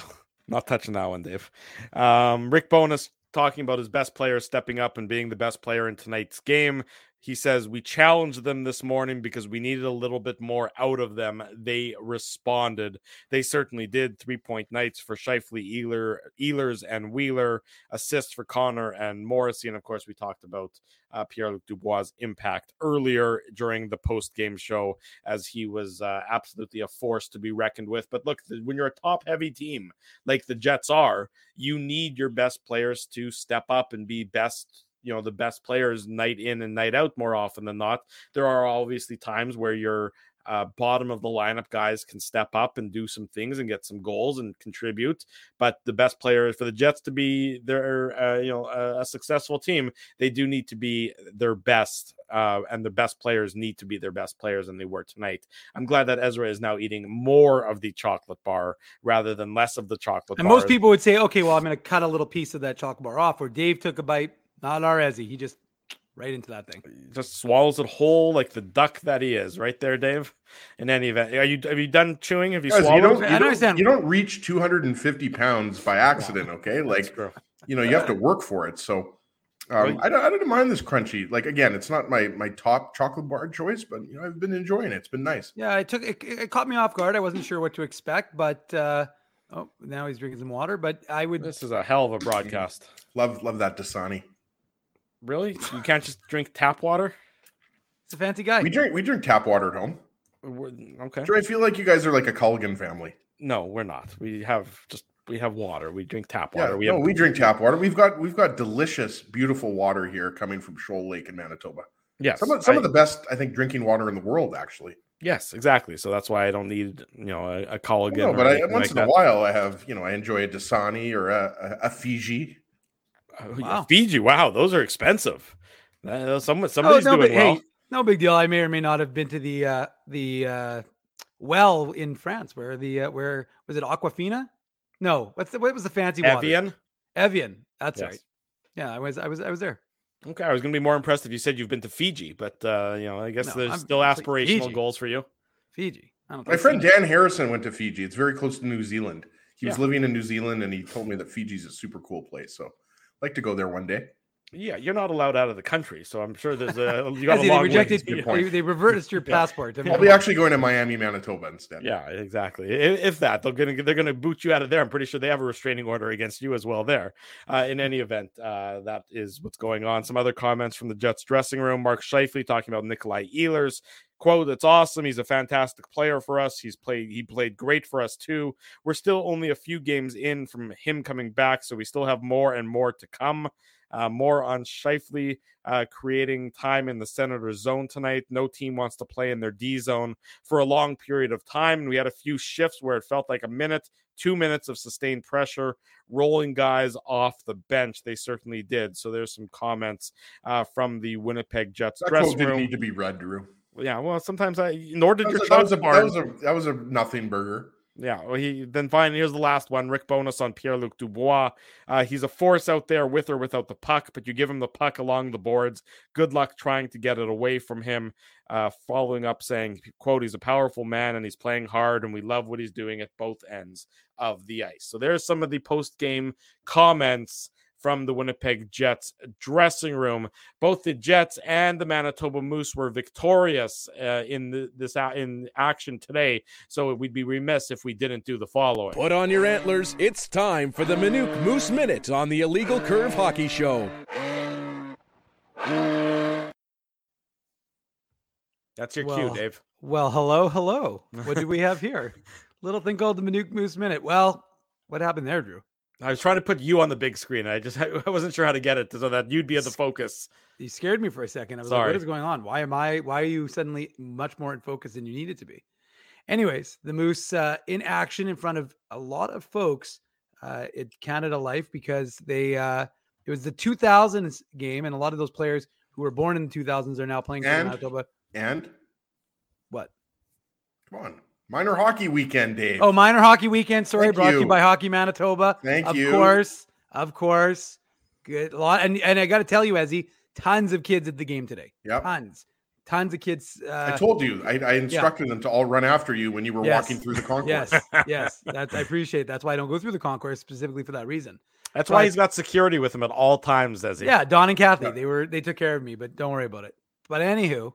Not touching that one, Dave. Um, Rick Bowness talking about his best player stepping up and being the best player in tonight's game. He says, We challenged them this morning because we needed a little bit more out of them. They responded. They certainly did. Three point nights for Scheifele, Ealer, Ehlers, and Wheeler, assists for Connor and Morrissey. And of course, we talked about uh, Pierre Luc Dubois' impact earlier during the post game show as he was uh, absolutely a force to be reckoned with. But look, th- when you're a top heavy team like the Jets are, you need your best players to step up and be best. You know, the best players night in and night out more often than not. There are obviously times where you're uh, bottom of the lineup guys can step up and do some things and get some goals and contribute. But the best player for the Jets to be their, uh, you know, a, a, successful team, they do need to be their best, uh, and the best players need to be their best players than they were tonight. I'm glad that Ezra is now eating more of the chocolate bar rather than less of the chocolate. Bar. And bar. most people would say, okay, well, I'm going to cut a little piece of that chocolate bar off. Or Dave took a bite, not our Ezzy. He just right into that thing. Just swallows it whole like the duck that he is, right there, Dave. In any event, are you have you done chewing? Have you Guys, swallowed? You don't, you, don't, you don't reach 250 pounds by accident, okay? Like you know, you have to work for it. So um, I, don't, I don't mind this crunchy. Like again, it's not my my top chocolate bar choice, but you know, I've been enjoying it. It's been nice. Yeah, it took it, it caught me off guard. I wasn't sure what to expect, but uh, oh, now he's drinking some water. But I would. This is a hell of a broadcast. love love that Dasani. Really? You can't just drink tap water? It's a fancy guy. We drink we drink tap water at home. We're, okay. I feel like you guys are like a Culligan family. No, we're not. We have just we have water. We drink tap water. Yeah, we no, have... we drink tap water. We've got we've got delicious, beautiful water here coming from Shoal Lake in Manitoba. Yes, some of some I... of the best I think drinking water in the world, actually. Yes, exactly. So that's why I don't need you know a, a Culligan. No, but I, once like in that. a while I have you know I enjoy a Dasani or a, a, a Fiji. Oh, wow. Fiji, wow, those are expensive. Uh, someone, somebody's oh, no, doing well. Hey, no big deal. I may or may not have been to the uh, the uh, well in France, where the uh, where was it Aquafina? No, what's the what was the fancy water? Evian. Evian. That's yes. right. Yeah, I was I was I was there. Okay, I was going to be more impressed if you said you've been to Fiji, but uh, you know, I guess no, there's I'm, still aspirational like goals for you. Fiji. My friend Fiji. Dan Harrison went to Fiji. It's very close to New Zealand. He yeah. was living in New Zealand, and he told me that Fiji's a super cool place. So like to go there one day. Yeah, you're not allowed out of the country, so I'm sure there's a you got a long they rejected. They, they reverted your passport. I'll be actually going to Miami, Manitoba instead. Yeah, exactly. If, if that, they're gonna they're gonna boot you out of there. I'm pretty sure they have a restraining order against you as well. There. Uh, in any event, uh, that is what's going on. Some other comments from the Jets dressing room. Mark Scheifele talking about Nikolai Ehlers quote it's awesome he's a fantastic player for us he's played he played great for us too we're still only a few games in from him coming back so we still have more and more to come uh, more on Scheifele uh, creating time in the Senator zone tonight. No team wants to play in their D zone for a long period of time. And we had a few shifts where it felt like a minute, two minutes of sustained pressure, rolling guys off the bench. They certainly did. So there's some comments uh, from the Winnipeg Jets that dressing room. Didn't need to be read, Drew. Yeah, well, sometimes I nor did that your a, that was, a, that was a that was a nothing burger. Yeah, well, he then finally here's the last one. Rick Bowness on Pierre Luc Dubois. Uh, he's a force out there with or without the puck, but you give him the puck along the boards. Good luck trying to get it away from him. Uh, following up saying, "quote He's a powerful man and he's playing hard, and we love what he's doing at both ends of the ice." So there's some of the post game comments from the Winnipeg Jets dressing room. Both the Jets and the Manitoba Moose were victorious uh, in the, this uh, in action today. So we'd be remiss if we didn't do the following. Put on your antlers. It's time for the Minute Moose Minute on the Illegal Curve Hockey Show. That's your well, cue, Dave. Well, hello, hello. What do we have here? Little thing called the Minute Moose Minute. Well, what happened there, Drew? I was trying to put you on the big screen. I just I wasn't sure how to get it so that you'd be at the focus. You scared me for a second. I was Sorry. like, "What is going on? Why am I? Why are you suddenly much more in focus than you needed to be?" Anyways, the Moose uh, in action in front of a lot of folks uh, at Canada Life because they uh, it was the 2000s game, and a lot of those players who were born in the 2000s are now playing for and, Manitoba. And what? Come on. Minor hockey weekend, Dave. Oh, minor hockey weekend. Sorry, Thank brought you. to you by Hockey Manitoba. Thank of you. Of course, of course. Good a lot, and and I got to tell you, Ezzy, tons of kids at the game today. Yeah, tons, tons of kids. Uh, I told you, I, I instructed yeah. them to all run after you when you were yes. walking through the concourse. Yes, yes, that's I appreciate. It. That's why I don't go through the concourse specifically for that reason. That's but, why he's got security with him at all times, does he? Yeah, Don and Kathy, yeah. they were they took care of me, but don't worry about it. But anywho,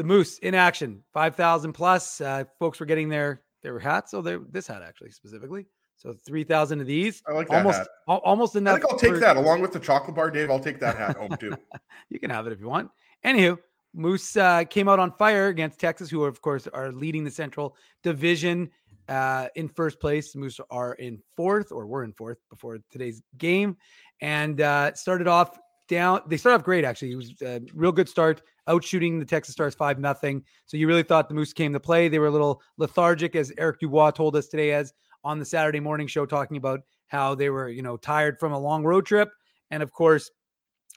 the Moose in action, five thousand plus. Uh, folks were getting their their hats. So they this hat actually specifically. So three thousand of these. I like that almost hat. almost enough. I think I'll take for... that along with the chocolate bar, Dave. I'll take that hat home too. you can have it if you want. Anywho, Moose uh, came out on fire against Texas, who of course are leading the Central Division uh, in first place. The Moose are in fourth, or were in fourth before today's game, and uh, started off down. They started off great, actually. It was a real good start, out shooting the Texas Stars 5 nothing. So you really thought the Moose came to play. They were a little lethargic, as Eric Dubois told us today, as on the Saturday morning show, talking about how they were, you know, tired from a long road trip. And of course,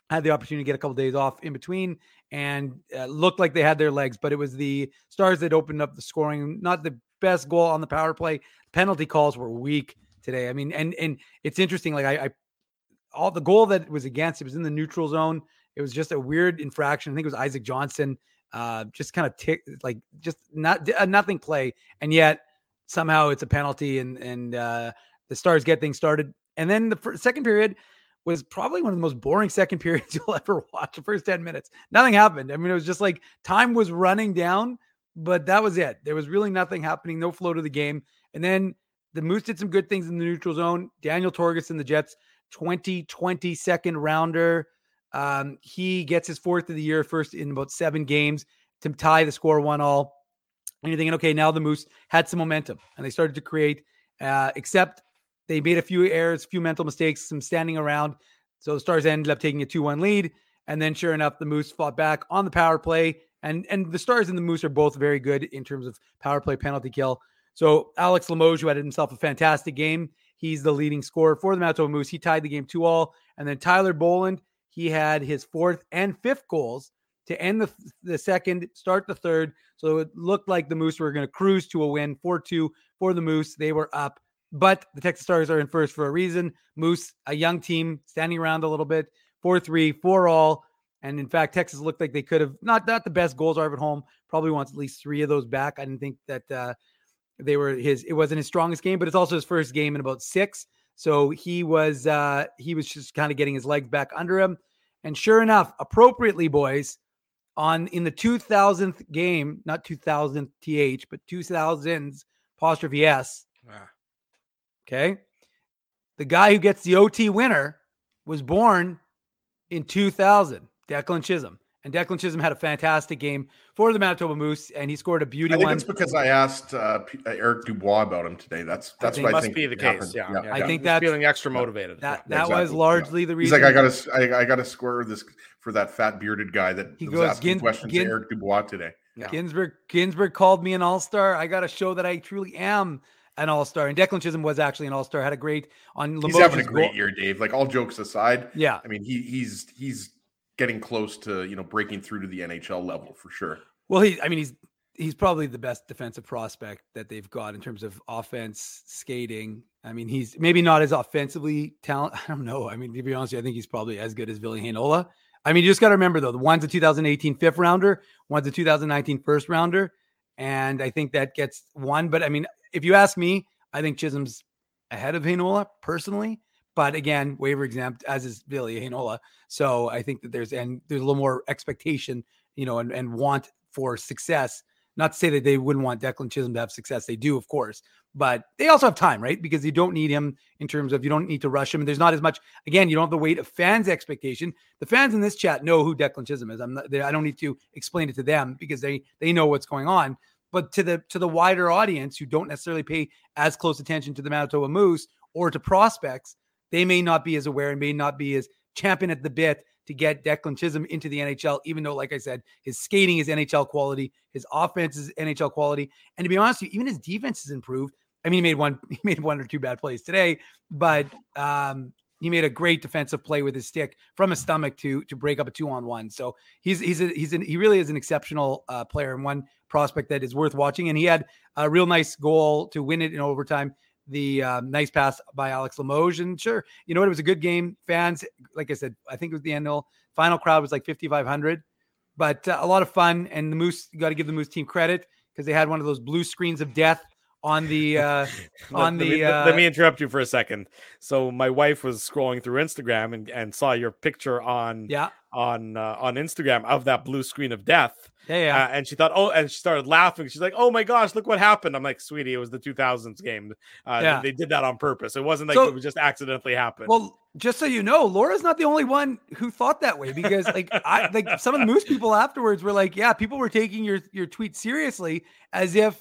had the opportunity to get a couple days off in between and uh, looked like they had their legs, but it was the Stars that opened up the scoring. Not the best goal on the power play. Penalty calls were weak today. I mean, and and it's interesting. Like I, I all the goal that was against it was in the neutral zone. It was just a weird infraction. I think it was Isaac Johnson, uh, just kind of tick like just not a nothing play, and yet somehow it's a penalty, and and uh, the Stars get things started. And then the first, second period was probably one of the most boring second periods you'll ever watch. The first ten minutes, nothing happened. I mean, it was just like time was running down, but that was it. There was really nothing happening, no flow to the game. And then the Moose did some good things in the neutral zone. Daniel Torgersson and the Jets 2020 second rounder. Um, he gets his fourth of the year, first in about seven games to tie the score one all. And you're thinking, okay, now the Moose had some momentum and they started to create, uh, except they made a few errors, a few mental mistakes, some standing around. So the Stars ended up taking a 2 1 lead. And then sure enough, the Moose fought back on the power play. And, and the Stars and the Moose are both very good in terms of power play penalty kill. So Alex Limoges, who had himself a fantastic game, He's the leading scorer for the Manitoba Moose. He tied the game two all. And then Tyler Boland, he had his fourth and fifth goals to end the, the second, start the third. So it looked like the Moose were going to cruise to a win 4 2 for the Moose. They were up, but the Texas Stars are in first for a reason. Moose, a young team, standing around a little bit, 4 3, 4 all. And in fact, Texas looked like they could have not not the best goals are at home. Probably wants at least three of those back. I didn't think that uh, they were his. It wasn't his strongest game, but it's also his first game in about six. So he was uh he was just kind of getting his legs back under him. And sure enough, appropriately, boys, on in the 2000th game, not 2000th th, but 2000s apostrophe s. Ah. Okay, the guy who gets the OT winner was born in 2000, Declan Chisholm. And Declan Chisholm had a fantastic game for the Manitoba Moose, and he scored a beauty. I think one. it's because I asked uh, uh, Eric Dubois about him today. That's that's what I must think be the case. Yeah, yeah, I yeah. think He's that's feeling extra motivated. That Yeah. that was largely Yeah. the reason. He's like, I got to, I, I got to square this for that fat bearded guy that He was goes, asking "Gin- questions gin- to Eric Dubois today. Ginsburg Ginsburg called me an all star. I got to show that I truly am an all star. And Declan Chisholm was actually an all star. Had a great on. He's having a great goal- year, Dave. Like all jokes aside, Yeah. I mean, he he's he's getting close to you know breaking through to the NHL level for sure. Well, he. I mean, he's he's probably the best defensive prospect that they've got in terms of offense, skating. I mean, he's maybe not as offensively talent. I don't know. I mean, to be honest, you, I think he's probably as good as Billy Heinola. I mean, you just got to remember though, the one's a 2018 fifth rounder, one's a 2019 first rounder, and I think that gets one. But I mean, if you ask me, I think Chisholm's ahead of Heinola personally. But again, waiver exempt as is Billy Heinola. So I think that there's and there's a little more expectation, you know, and, and want for success. Not to say that they wouldn't want Declan Chisholm to have success. They do, of course, but they also have time, right? Because you don't need him in terms of you don't need to rush him. And there's not as much, again, you don't have the weight of fans' expectation. The fans in this chat know who Declan Chisholm is. I'm not, they, I don't need to explain it to them because they they know what's going on. But to the to the wider audience who don't necessarily pay as close attention to the Manitoba Moose or to prospects, they may not be as aware and may not be as champion at the bit to get Declan Chisholm into the NHL, even though, like I said, his skating is NHL quality, his offense is NHL quality. And to be honest, you, even his defense has improved. I mean, he made one, he made one or two bad plays today, but um, he made a great defensive play with his stick from his stomach to to break up a two on one. So he's he's a, he's an, he really is an exceptional uh, player and one prospect that is worth watching. And he had a real nice goal to win it in overtime. The uh, nice pass by Alex Limoges, and sure, you know what? It was a good game. Fans, like I said, I think it was the annual final crowd was like 5,500, but uh, a lot of fun. And the Moose, you got to give the Moose team credit because they had one of those blue screens of death on the uh, on let, the. me, uh, let me interrupt you for a second. So my wife was scrolling through Instagram and, and saw your picture on yeah on uh, on Instagram of that blue screen of death. Yeah, yeah. Uh, and she thought, oh, and she started laughing. She's like, oh my gosh, look what happened. I'm like, sweetie, it was the 2000s game. Uh, Yeah. They did that on purpose. It wasn't like So- it was just accidentally happened. Well, just so you know, Laura's not the only one who thought that way because like I like some of the moose people afterwards were like, yeah, people were taking your your tweet seriously as if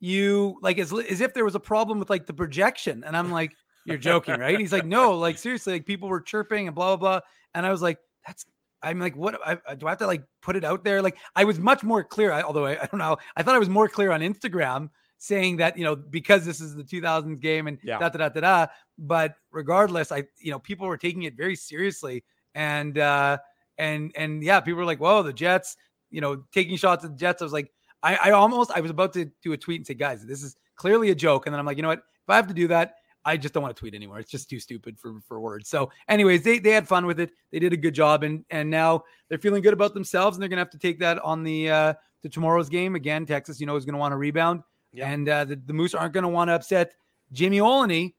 you like as, as if there was a problem with like the projection. And I'm like, you're joking, right? He's like, no, like seriously, like people were chirping and blah blah blah. And I was like, that's I'm like, what I, do I have to like put it out there? Like, I was much more clear, I, although I, I, don't know. I thought I was more clear on Instagram saying that, you know, because this is the 2000s game and Yeah. da da da da da. But regardless, I, you know, people were taking it very seriously. And, uh, and, and yeah, people were like, whoa, the Jets, you know, taking shots at the Jets. I was like, I, I almost, I was about to do a tweet and say, guys, this is clearly a joke. And then I'm like, you know what? If I have to do that, I just don't want to tweet anymore. It's just too stupid for for words. So, anyways, they they had fun with it. They did a good job, and and now they're feeling good about themselves, and they're gonna have to take that on the uh to tomorrow's game again. Texas, you know, is gonna want to rebound, Yeah. and uh, the, the Moose aren't gonna want to upset Jimmy Oligny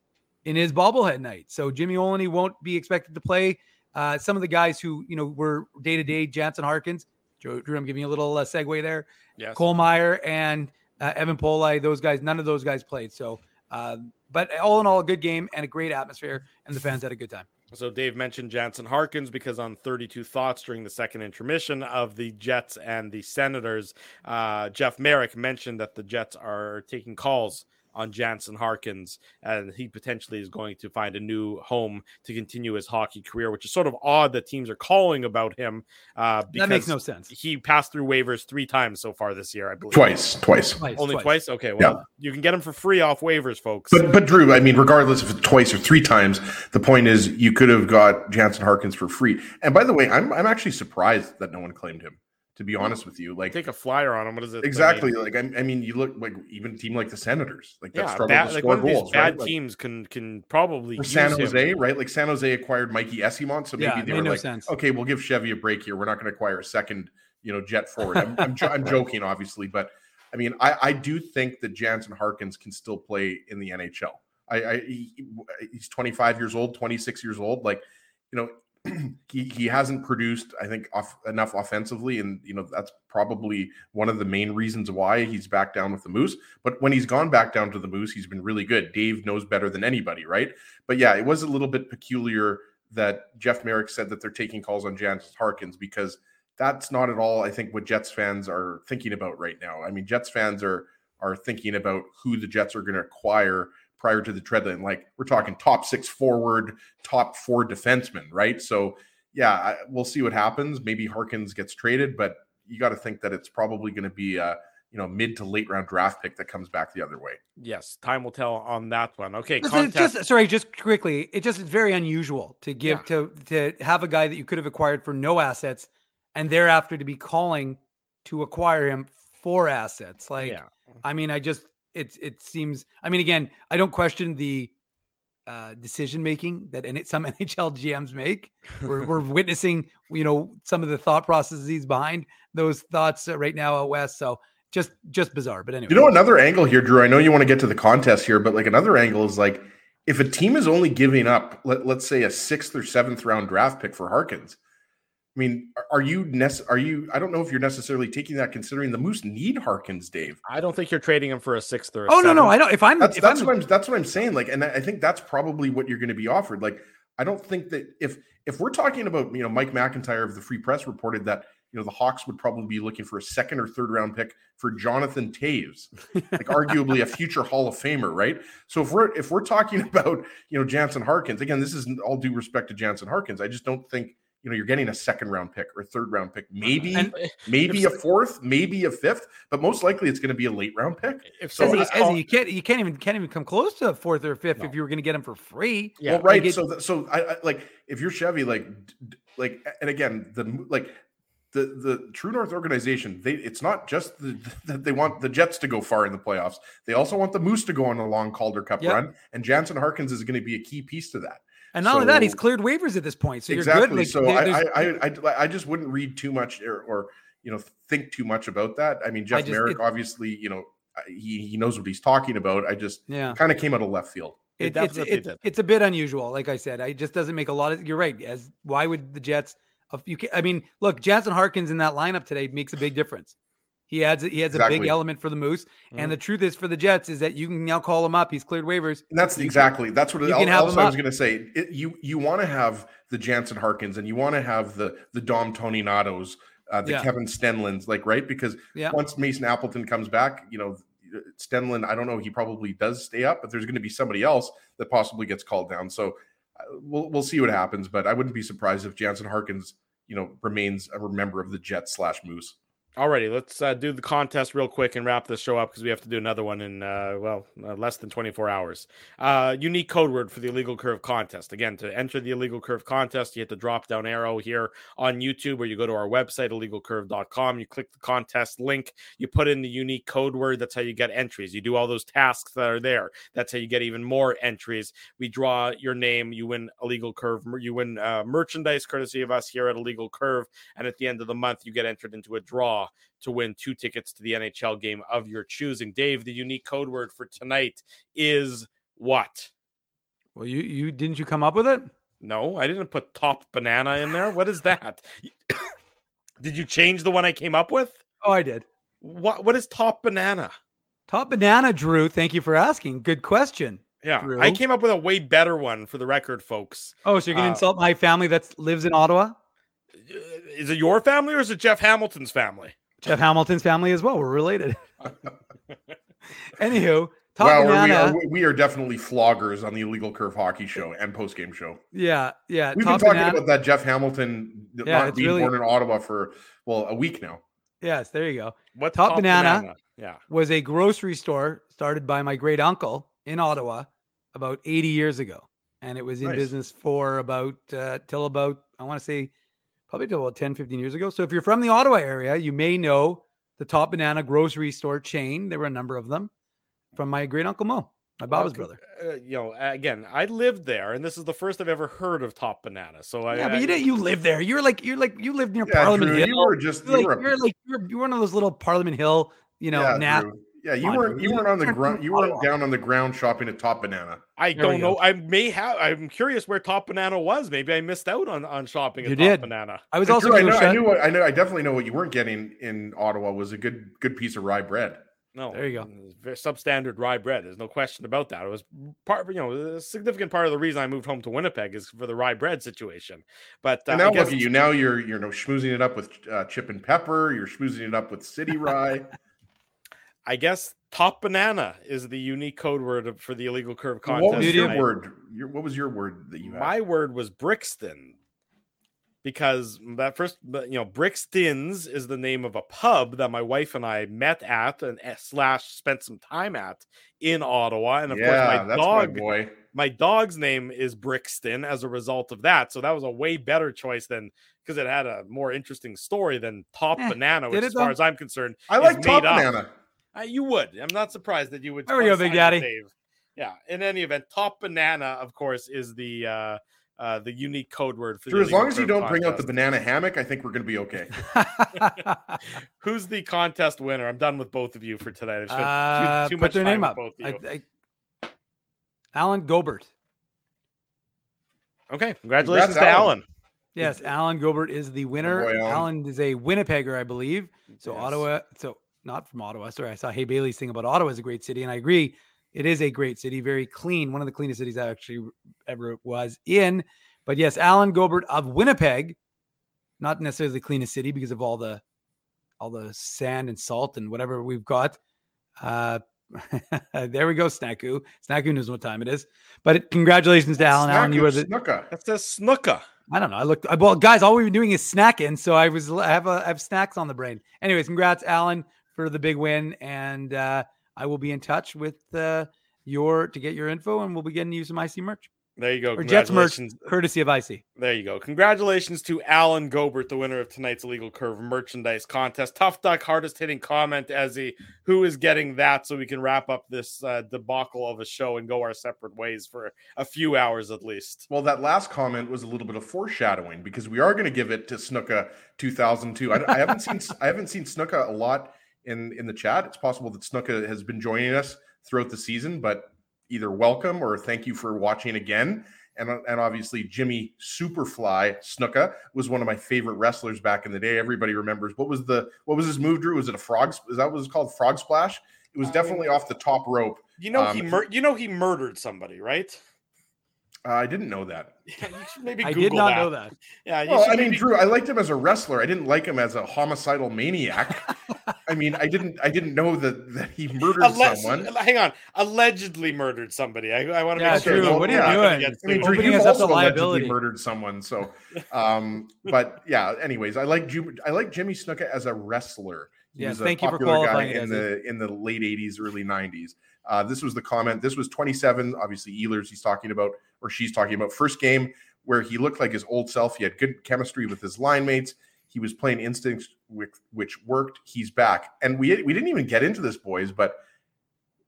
in his bobblehead night. So Jimmy Oligny won't be expected to play. Uh, some of the guys who you know were day to day, Jansen Harkins, Drew, Drew, I'm giving you a little uh, segue there. Yes. Cole Maier and uh, Evan Polei, those guys, none of those guys played. So, uh, but all in all, a good game and a great atmosphere, and the fans had a good time. So Dave mentioned Jansen Harkins because on 32 Thoughts during the second intermission of the Jets and the Senators, uh, Jeff Marek mentioned that the Jets are taking calls on Jansen Harkins and he potentially is going to find a new home to continue his hockey career, which is sort of odd that teams are calling about him. Uh, because That makes no sense. He passed through waivers three times so far this year, I believe. Twice, twice. Twice, Only twice. twice? Okay, well, you can get him for free off waivers, folks. But but Drew, I mean, regardless if it's twice or three times, the point is you could have got Jansen Harkins for free. And by the way, I'm I'm actually surprised that no one claimed him. To be honest with you, like Take a flyer on him. What is it? Exactly, like I, I mean, you look like even a team like the Senators, like that yeah, struggled bad, to like score one goals, bad right? Like, teams can can probably for use San him. Jose, right? Like San Jose acquired Mikey Eyssimont, so maybe Yeah, they made were no like, sense. okay, we'll give Chevy a break here. We're not going to acquire a second, you know, jet forward. I'm, I'm, jo- I'm joking, obviously, but I mean, I, I do think that Jansen Harkins can still play in the NHL. I, I he, he's 25 years old, 26 years old. Like, you know, he he hasn't produced, I think, off, enough offensively, and you know that's probably one of the main reasons why he's back down with the Moose. But when he's gone back down to the Moose, he's been really good. Dave knows better than anybody, right? But yeah, it was a little bit peculiar that Jeff Marek said that they're taking calls on Jansen Harkins because that's not at all, I think, what Jets fans are thinking about right now. I mean, Jets fans are are thinking about who the Jets are going to acquire prior to the trade deadline. Like we're talking top six forward, top four defensemen, right? So yeah, I, we'll see what happens. Maybe Harkins gets traded, but you got to think that it's probably going to be a you know mid to late round draft pick that comes back the other way. Yes, time will tell on that one. Okay, Just, just- sorry, just quickly, it just is very unusual to give to to have a guy that you could have acquired for no assets, and thereafter to be calling to acquire him for assets. Like, yeah. I mean, I just it it seems. I mean, again, I don't question the uh, decision making that some NHL GMs make. We're, we're witnessing, you know, some of the thought processes behind those thoughts uh, right now out west. So just just bizarre. But anyway, You know, another angle here, Drew. I know you want to get to the contest here, but like another angle is like if a team is only giving up, let, let's say, a sixth or seventh round draft pick for Harkins. I mean, are- are you nec- are you? I don't know if you're necessarily taking that considering the Moose need Harkins, Dave. I don't think you're trading him for a sixth or. A Oh no, no. I don't. If I'm That's if that's I'm, what I'm that's what I'm saying. Like, and I I think that's probably what you're going to be offered. Like, I don't think that if if we're talking about you know Mike McIntyre of the Free Press reported that you know the Hawks would probably be looking for a second or third round pick for Jonathan Toews, like arguably a future Hall of Famer, right? So if we're if we're talking about you know Jansen Harkins again, this is all due respect to Jansen Harkins. I just don't think you know you're getting a second round pick or a third round pick, maybe And- maybe a fourth, maybe a fifth, but most likely it's going to be a late round pick. If So somebody's Ezzy, call- you can't you can't even can't even come close to a fourth or fifth No. if you were going to get him for free. yeah, well, right. Like it- so, th- so I, I like if you're Chevy, like, d- d- like, and again, the like the the True North organization, they it's not just the, that they want the Jets to go far in the playoffs. They also want the Moose to go on a long Calder Cup Yep. run, and Jansen Harkins is going to be a key piece to that. And not only that, he's cleared waivers at this point, so you're exactly. good. Like, so I, I, I I I just wouldn't read too much or, or you know think too much about that. I mean, Jeff just- Marek it- obviously you know he he knows what he's talking about. I just yeah. kind of came out of left field. It It, it's definitely it's, a bit unusual. Like I said, I it just doesn't make a lot of. You're right. As why would the Jets? If you, can, I mean, look, Jansen Harkins in that lineup today makes a big difference. He adds he has a big element for the Moose, Mhm. and the truth is for the Jets is that you can now call him up. He's cleared waivers. And that's You can- exactly that's what you it, can have also I was going to say. It, you you want to have the Jansen Harkins and you want to have the the Dom Toninatos, uh, the Yeah. Kevin Stenlunds, like right because Yeah. once Mason Appleton comes back, you know Stenlund. I don't know. He probably does stay up, but there's going to be somebody else that possibly gets called down. So uh, we'll we'll see what happens. But I wouldn't be surprised if Jansen Harkins, you know remains a member of the Jets slash Moose. Alrighty, let's uh, do the contest real quick and wrap this show up because we have to do another one in uh, well uh, less than 24 hours. Uh, unique code word for the illegal curve contest. Again, to enter the illegal curve contest, you hit the drop down arrow here on YouTube, or you go to our website illegalcurve.com. You click the contest link, you put in the unique code word. That's how you get entries. You do all those tasks that are there. That's how you get even more entries. We draw your name, you win illegal curve, you win uh, merchandise courtesy of us here at Illegal Curve, and at the end of the month, you get entered into a draw to win two tickets to the NHL game of your choosing. Dave, the unique code word for tonight is what? Well, you you didn't you come up with it? No, I didn't put top banana in there. What is that? did you change the one I came up with? Oh, I did. What what is top banana? Top banana, Drew. Thank you for asking. Good question. Yeah, Drew. I came up with a way better one for the record, folks. Oh, so you're gonna Uh, insult my family that lives in Ottawa? Is it your family or is it Jeff Hamilton's family? Jeff Hamilton's family as well. We're related. Anywho, top Well, we banana. are, we are definitely floggers on the Illegal Curve Hockey Show and post game show. yeah, yeah. We've top been talking banana. about that Jeff Hamilton Yeah, not being really- born in Ottawa for well a week now. Yes, there you go. What Top Banana. Yeah. Was a grocery store started by my great uncle in Ottawa about 80 years ago. And it was in Nice. business for about uh, till about, I want to say probably till about 10, 15 years ago. So if you're from the Ottawa area, you may know the Top Banana grocery store chain. There were a number of them from my great uncle Mo, my Baba's Well, brother. Uh, you know, again, I lived there, and this is the first I've ever heard of Top Banana. So I, Yeah, but you didn't. You live there. You're like you're like you lived near Yeah, Parliament Drew, Hill. you were just You're like, were, you're like you're, you're one of those little Parliament Hill, you know, yeah, nat- Drew. Yeah. You weren't you You weren't on the ground. You weren't down on the ground shopping at Top Banana. I There don't know. go. I may have. I'm curious where Top Banana was. Maybe I missed out on on shopping at You Top did. Banana. I was And also I gonna know, I knew what I know. I definitely know what you weren't getting in Ottawa was a good good piece of rye bread. No, There you go. it was substandard rye bread. There's no question about that. It was part, you know, a significant part of the reason I moved home to Winnipeg is for the rye bread situation. But uh, And I now guess look at you. Now you're you're you know, schmoozing it up with uh, chip and pepper. You're schmoozing it up with city rye. I guess Top Banana is the unique code word for the illegal curve contest. what was your tonight. word? Your, what was your word that you had? My word was Brixton because that first, you know, Brixton's is the name of a pub that my wife and I met at and eh, slash spent some time at in Ottawa. And of yeah, course, my that's dog, my boy. my dog's name is Brixton as a result of that. So that was a way better choice than because it had a more interesting story than Top Eh, Banana, which, as far though? as I'm concerned, I like Top made up. Banana. Uh, you would. I'm not surprised that you would. There we go, Big Daddy. Dave. Yeah. In any event, top banana, of course, is the uh, uh, the unique code word for. Drew, the as long as you don't bring out the banana hammock, I think we're going to be okay. Who's the contest winner? I'm done with both of you for tonight. I've spent Uh, too, too put much their time name up. both of you. I, I, Alan Gobert. okay, congratulations Congrats, to Alan. Alan. Yes, Alan Gobert is the winner. boy, Alan. Alan is a Winnipegger, I believe. So Yes. Ottawa, so not from Ottawa. Sorry, I saw Hey Bailey's thing about Ottawa is a great city, and I agree. It is a great city, very clean, one of the cleanest cities I actually ever was in. But yes, Alan Gobert of Winnipeg, not necessarily the cleanest city because of all the all the sand and salt and whatever we've got. Uh, there we go, Snaku. Snaku knows what time it is. But congratulations to Alan. Alan, you Snack were the snooker. That a snooker. I don't know. I looked. I, well, guys, all we've been doing is snacking, so I was I have a I have snacks on the brain. Anyways, congrats, Alan, for the big win, and uh, I will be in touch with uh, your to get your info, and we'll be getting you some IC merch There you go. or Jets merch, Congratulations. courtesy of IC. There you go. Congratulations to Alan Gobert, the winner of tonight's Illegal Curve merchandise contest. Tough Duck, hardest hitting comment, Ezzy. Who is getting that so we can wrap up this uh, debacle of a show and go our separate ways for a few hours at least? Well, that last comment was a little bit of foreshadowing because we are going to give it to Snuka 2002. I, I haven't seen I haven't seen Snuka a lot in in the chat. It's possible that Snuka has been joining us throughout the season, but either welcome or thank you for watching again. And, and obviously Jimmy Superfly Snuka was one of my favorite wrestlers back in the day. Everybody remembers what was the what was his move, Drew? Was it a frog? Is that what it's called? Frog splash? It was definitely off the top rope. You know he Um, mur- you know he murdered somebody, right? Uh, I didn't know that. Yeah, you should maybe I did not that. know that. Yeah, you Well, should I mean, maybe- Drew, I liked him as a wrestler. I didn't like him as a homicidal maniac. I mean, I didn't, I didn't know that that he murdered Alle- someone. Hang on, allegedly murdered somebody. I, I want to Yeah, make sure. Drew, that what are you not gonna doing? I mean, sued. Drew, Opening you've us up to also allegedly murdered someone. So, um, but yeah. Anyways, I like Ju- I like Jimmy Snuka as a wrestler. He Yeah, was a thank you for popular guy qualifying in the in the late '80s, early '90s. Uh, this was the comment. This was 27. Obviously, Ehlers. He's talking about, or she's talking about, first game where he looked like his old self. He had good chemistry with his line mates. He was playing instincts, which, which worked. He's back, and we we didn't even get into this, boys, but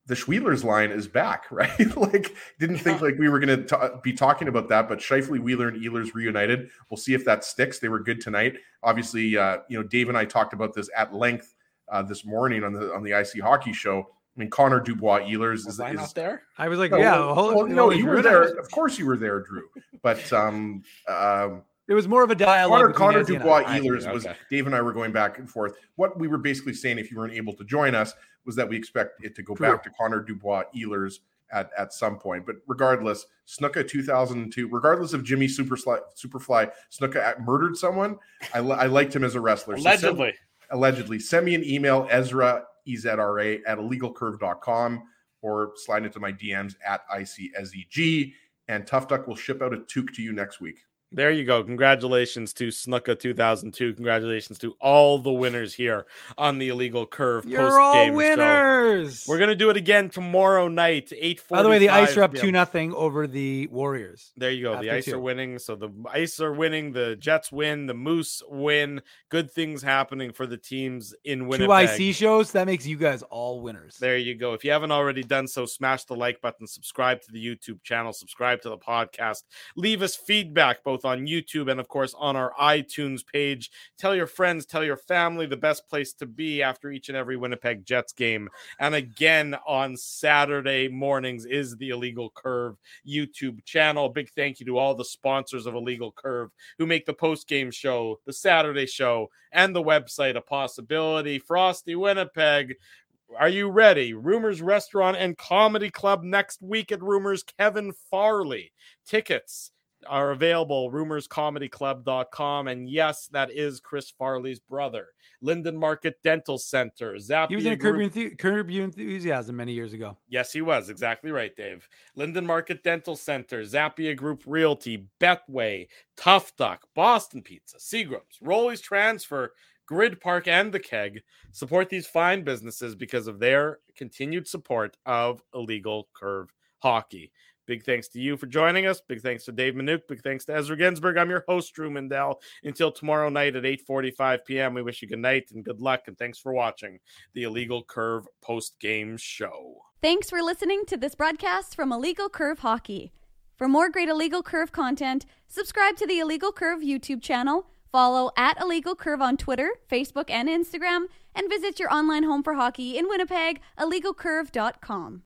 the Schwieler's line is back, right? like, didn't think like we were going to be talking about that, but Scheifele, Wheeler, and Ehlers reunited. We'll see if that sticks. They were good tonight. Obviously, uh, you know, Dave and I talked about this at length uh, this morning on the on the IC Hockey Show. I mean, Connor Dubois Ehlers is, I is not there? I was like, no, yeah, well, hold, well, no, you were there. Of course, you were there, Drew. But um, um, It was more of a dialogue. Connor, between Connor Nancy and I. Dubois I see, Ehlers was. Dave and I were going back and forth. What we were basically saying, if you weren't able to join us, was that we expect it to go True. back to Connor Dubois Ehlers at, at some point. But regardless, Snuka 2002, regardless of Jimmy Superfly, Superfly Snuka murdered someone, I, li- I liked him as a wrestler. So Allegedly. allegedly. Send me an email, Ezra, EZRA, at illegalcurve.com or slide into my DMs at ICSEG. And Tough Duck will ship out a toque to you next week. There you go. Congratulations to Snuka 2002. Congratulations to all the winners here on the Illegal Curve You're all game show. winners. We're gonna do it again tomorrow night, eight. By the way, the Ice are up two nothing over the Warriors. There you go. The Ice two. are winning. So the Ice are winning. The Jets win. The Moose win. Good things happening for the teams in Winnipeg. Two IC shows. That makes you guys all winners. There you go. If you haven't already done so, smash the like button, subscribe to the YouTube channel, subscribe to the podcast, leave us feedback both on YouTube and, of course, on our iTunes page. Tell your friends, tell your family the best place to be after each and every Winnipeg Jets game. And again, on Saturday mornings is the Illegal Curve YouTube channel. Big thank you to all the sponsors of Illegal Curve who make the post game show, the Saturday show, and the website a possibility. Frosty Winnipeg. Are you ready? Rumors Restaurant and Comedy Club next week at Rumors Kevin Farley. Tickets are available rumorscomedyclub.com and yes that is chris farley's brother linden market dental center Zappia He was in Curb Enthu- Curb Your Enthusiasm many years ago. Yes, he was. Exactly right, Dave. Linden Market Dental Center, Zappia Group Realty, Betway, Tough Duck, Boston Pizza, Seagrams, Rolly's Transfer, GRYD Park, and The Keg support these fine businesses because of their continued support of illegal curve hockey. Big thanks to you for joining us. Big thanks to Dave Manuk. Big thanks to Ezra Ginsburg. I'm your host, Drew Mandel. Until tomorrow night at 8:45 p.m. We wish you good night and good luck. And thanks for watching the Illegal Curve post game show. Thanks for listening to this broadcast from Illegal Curve Hockey. For more great Illegal Curve content, subscribe to the Illegal Curve YouTube channel, follow at Illegal Curve on Twitter, Facebook, and Instagram, and visit your online home for hockey in Winnipeg, illegalcurve.com.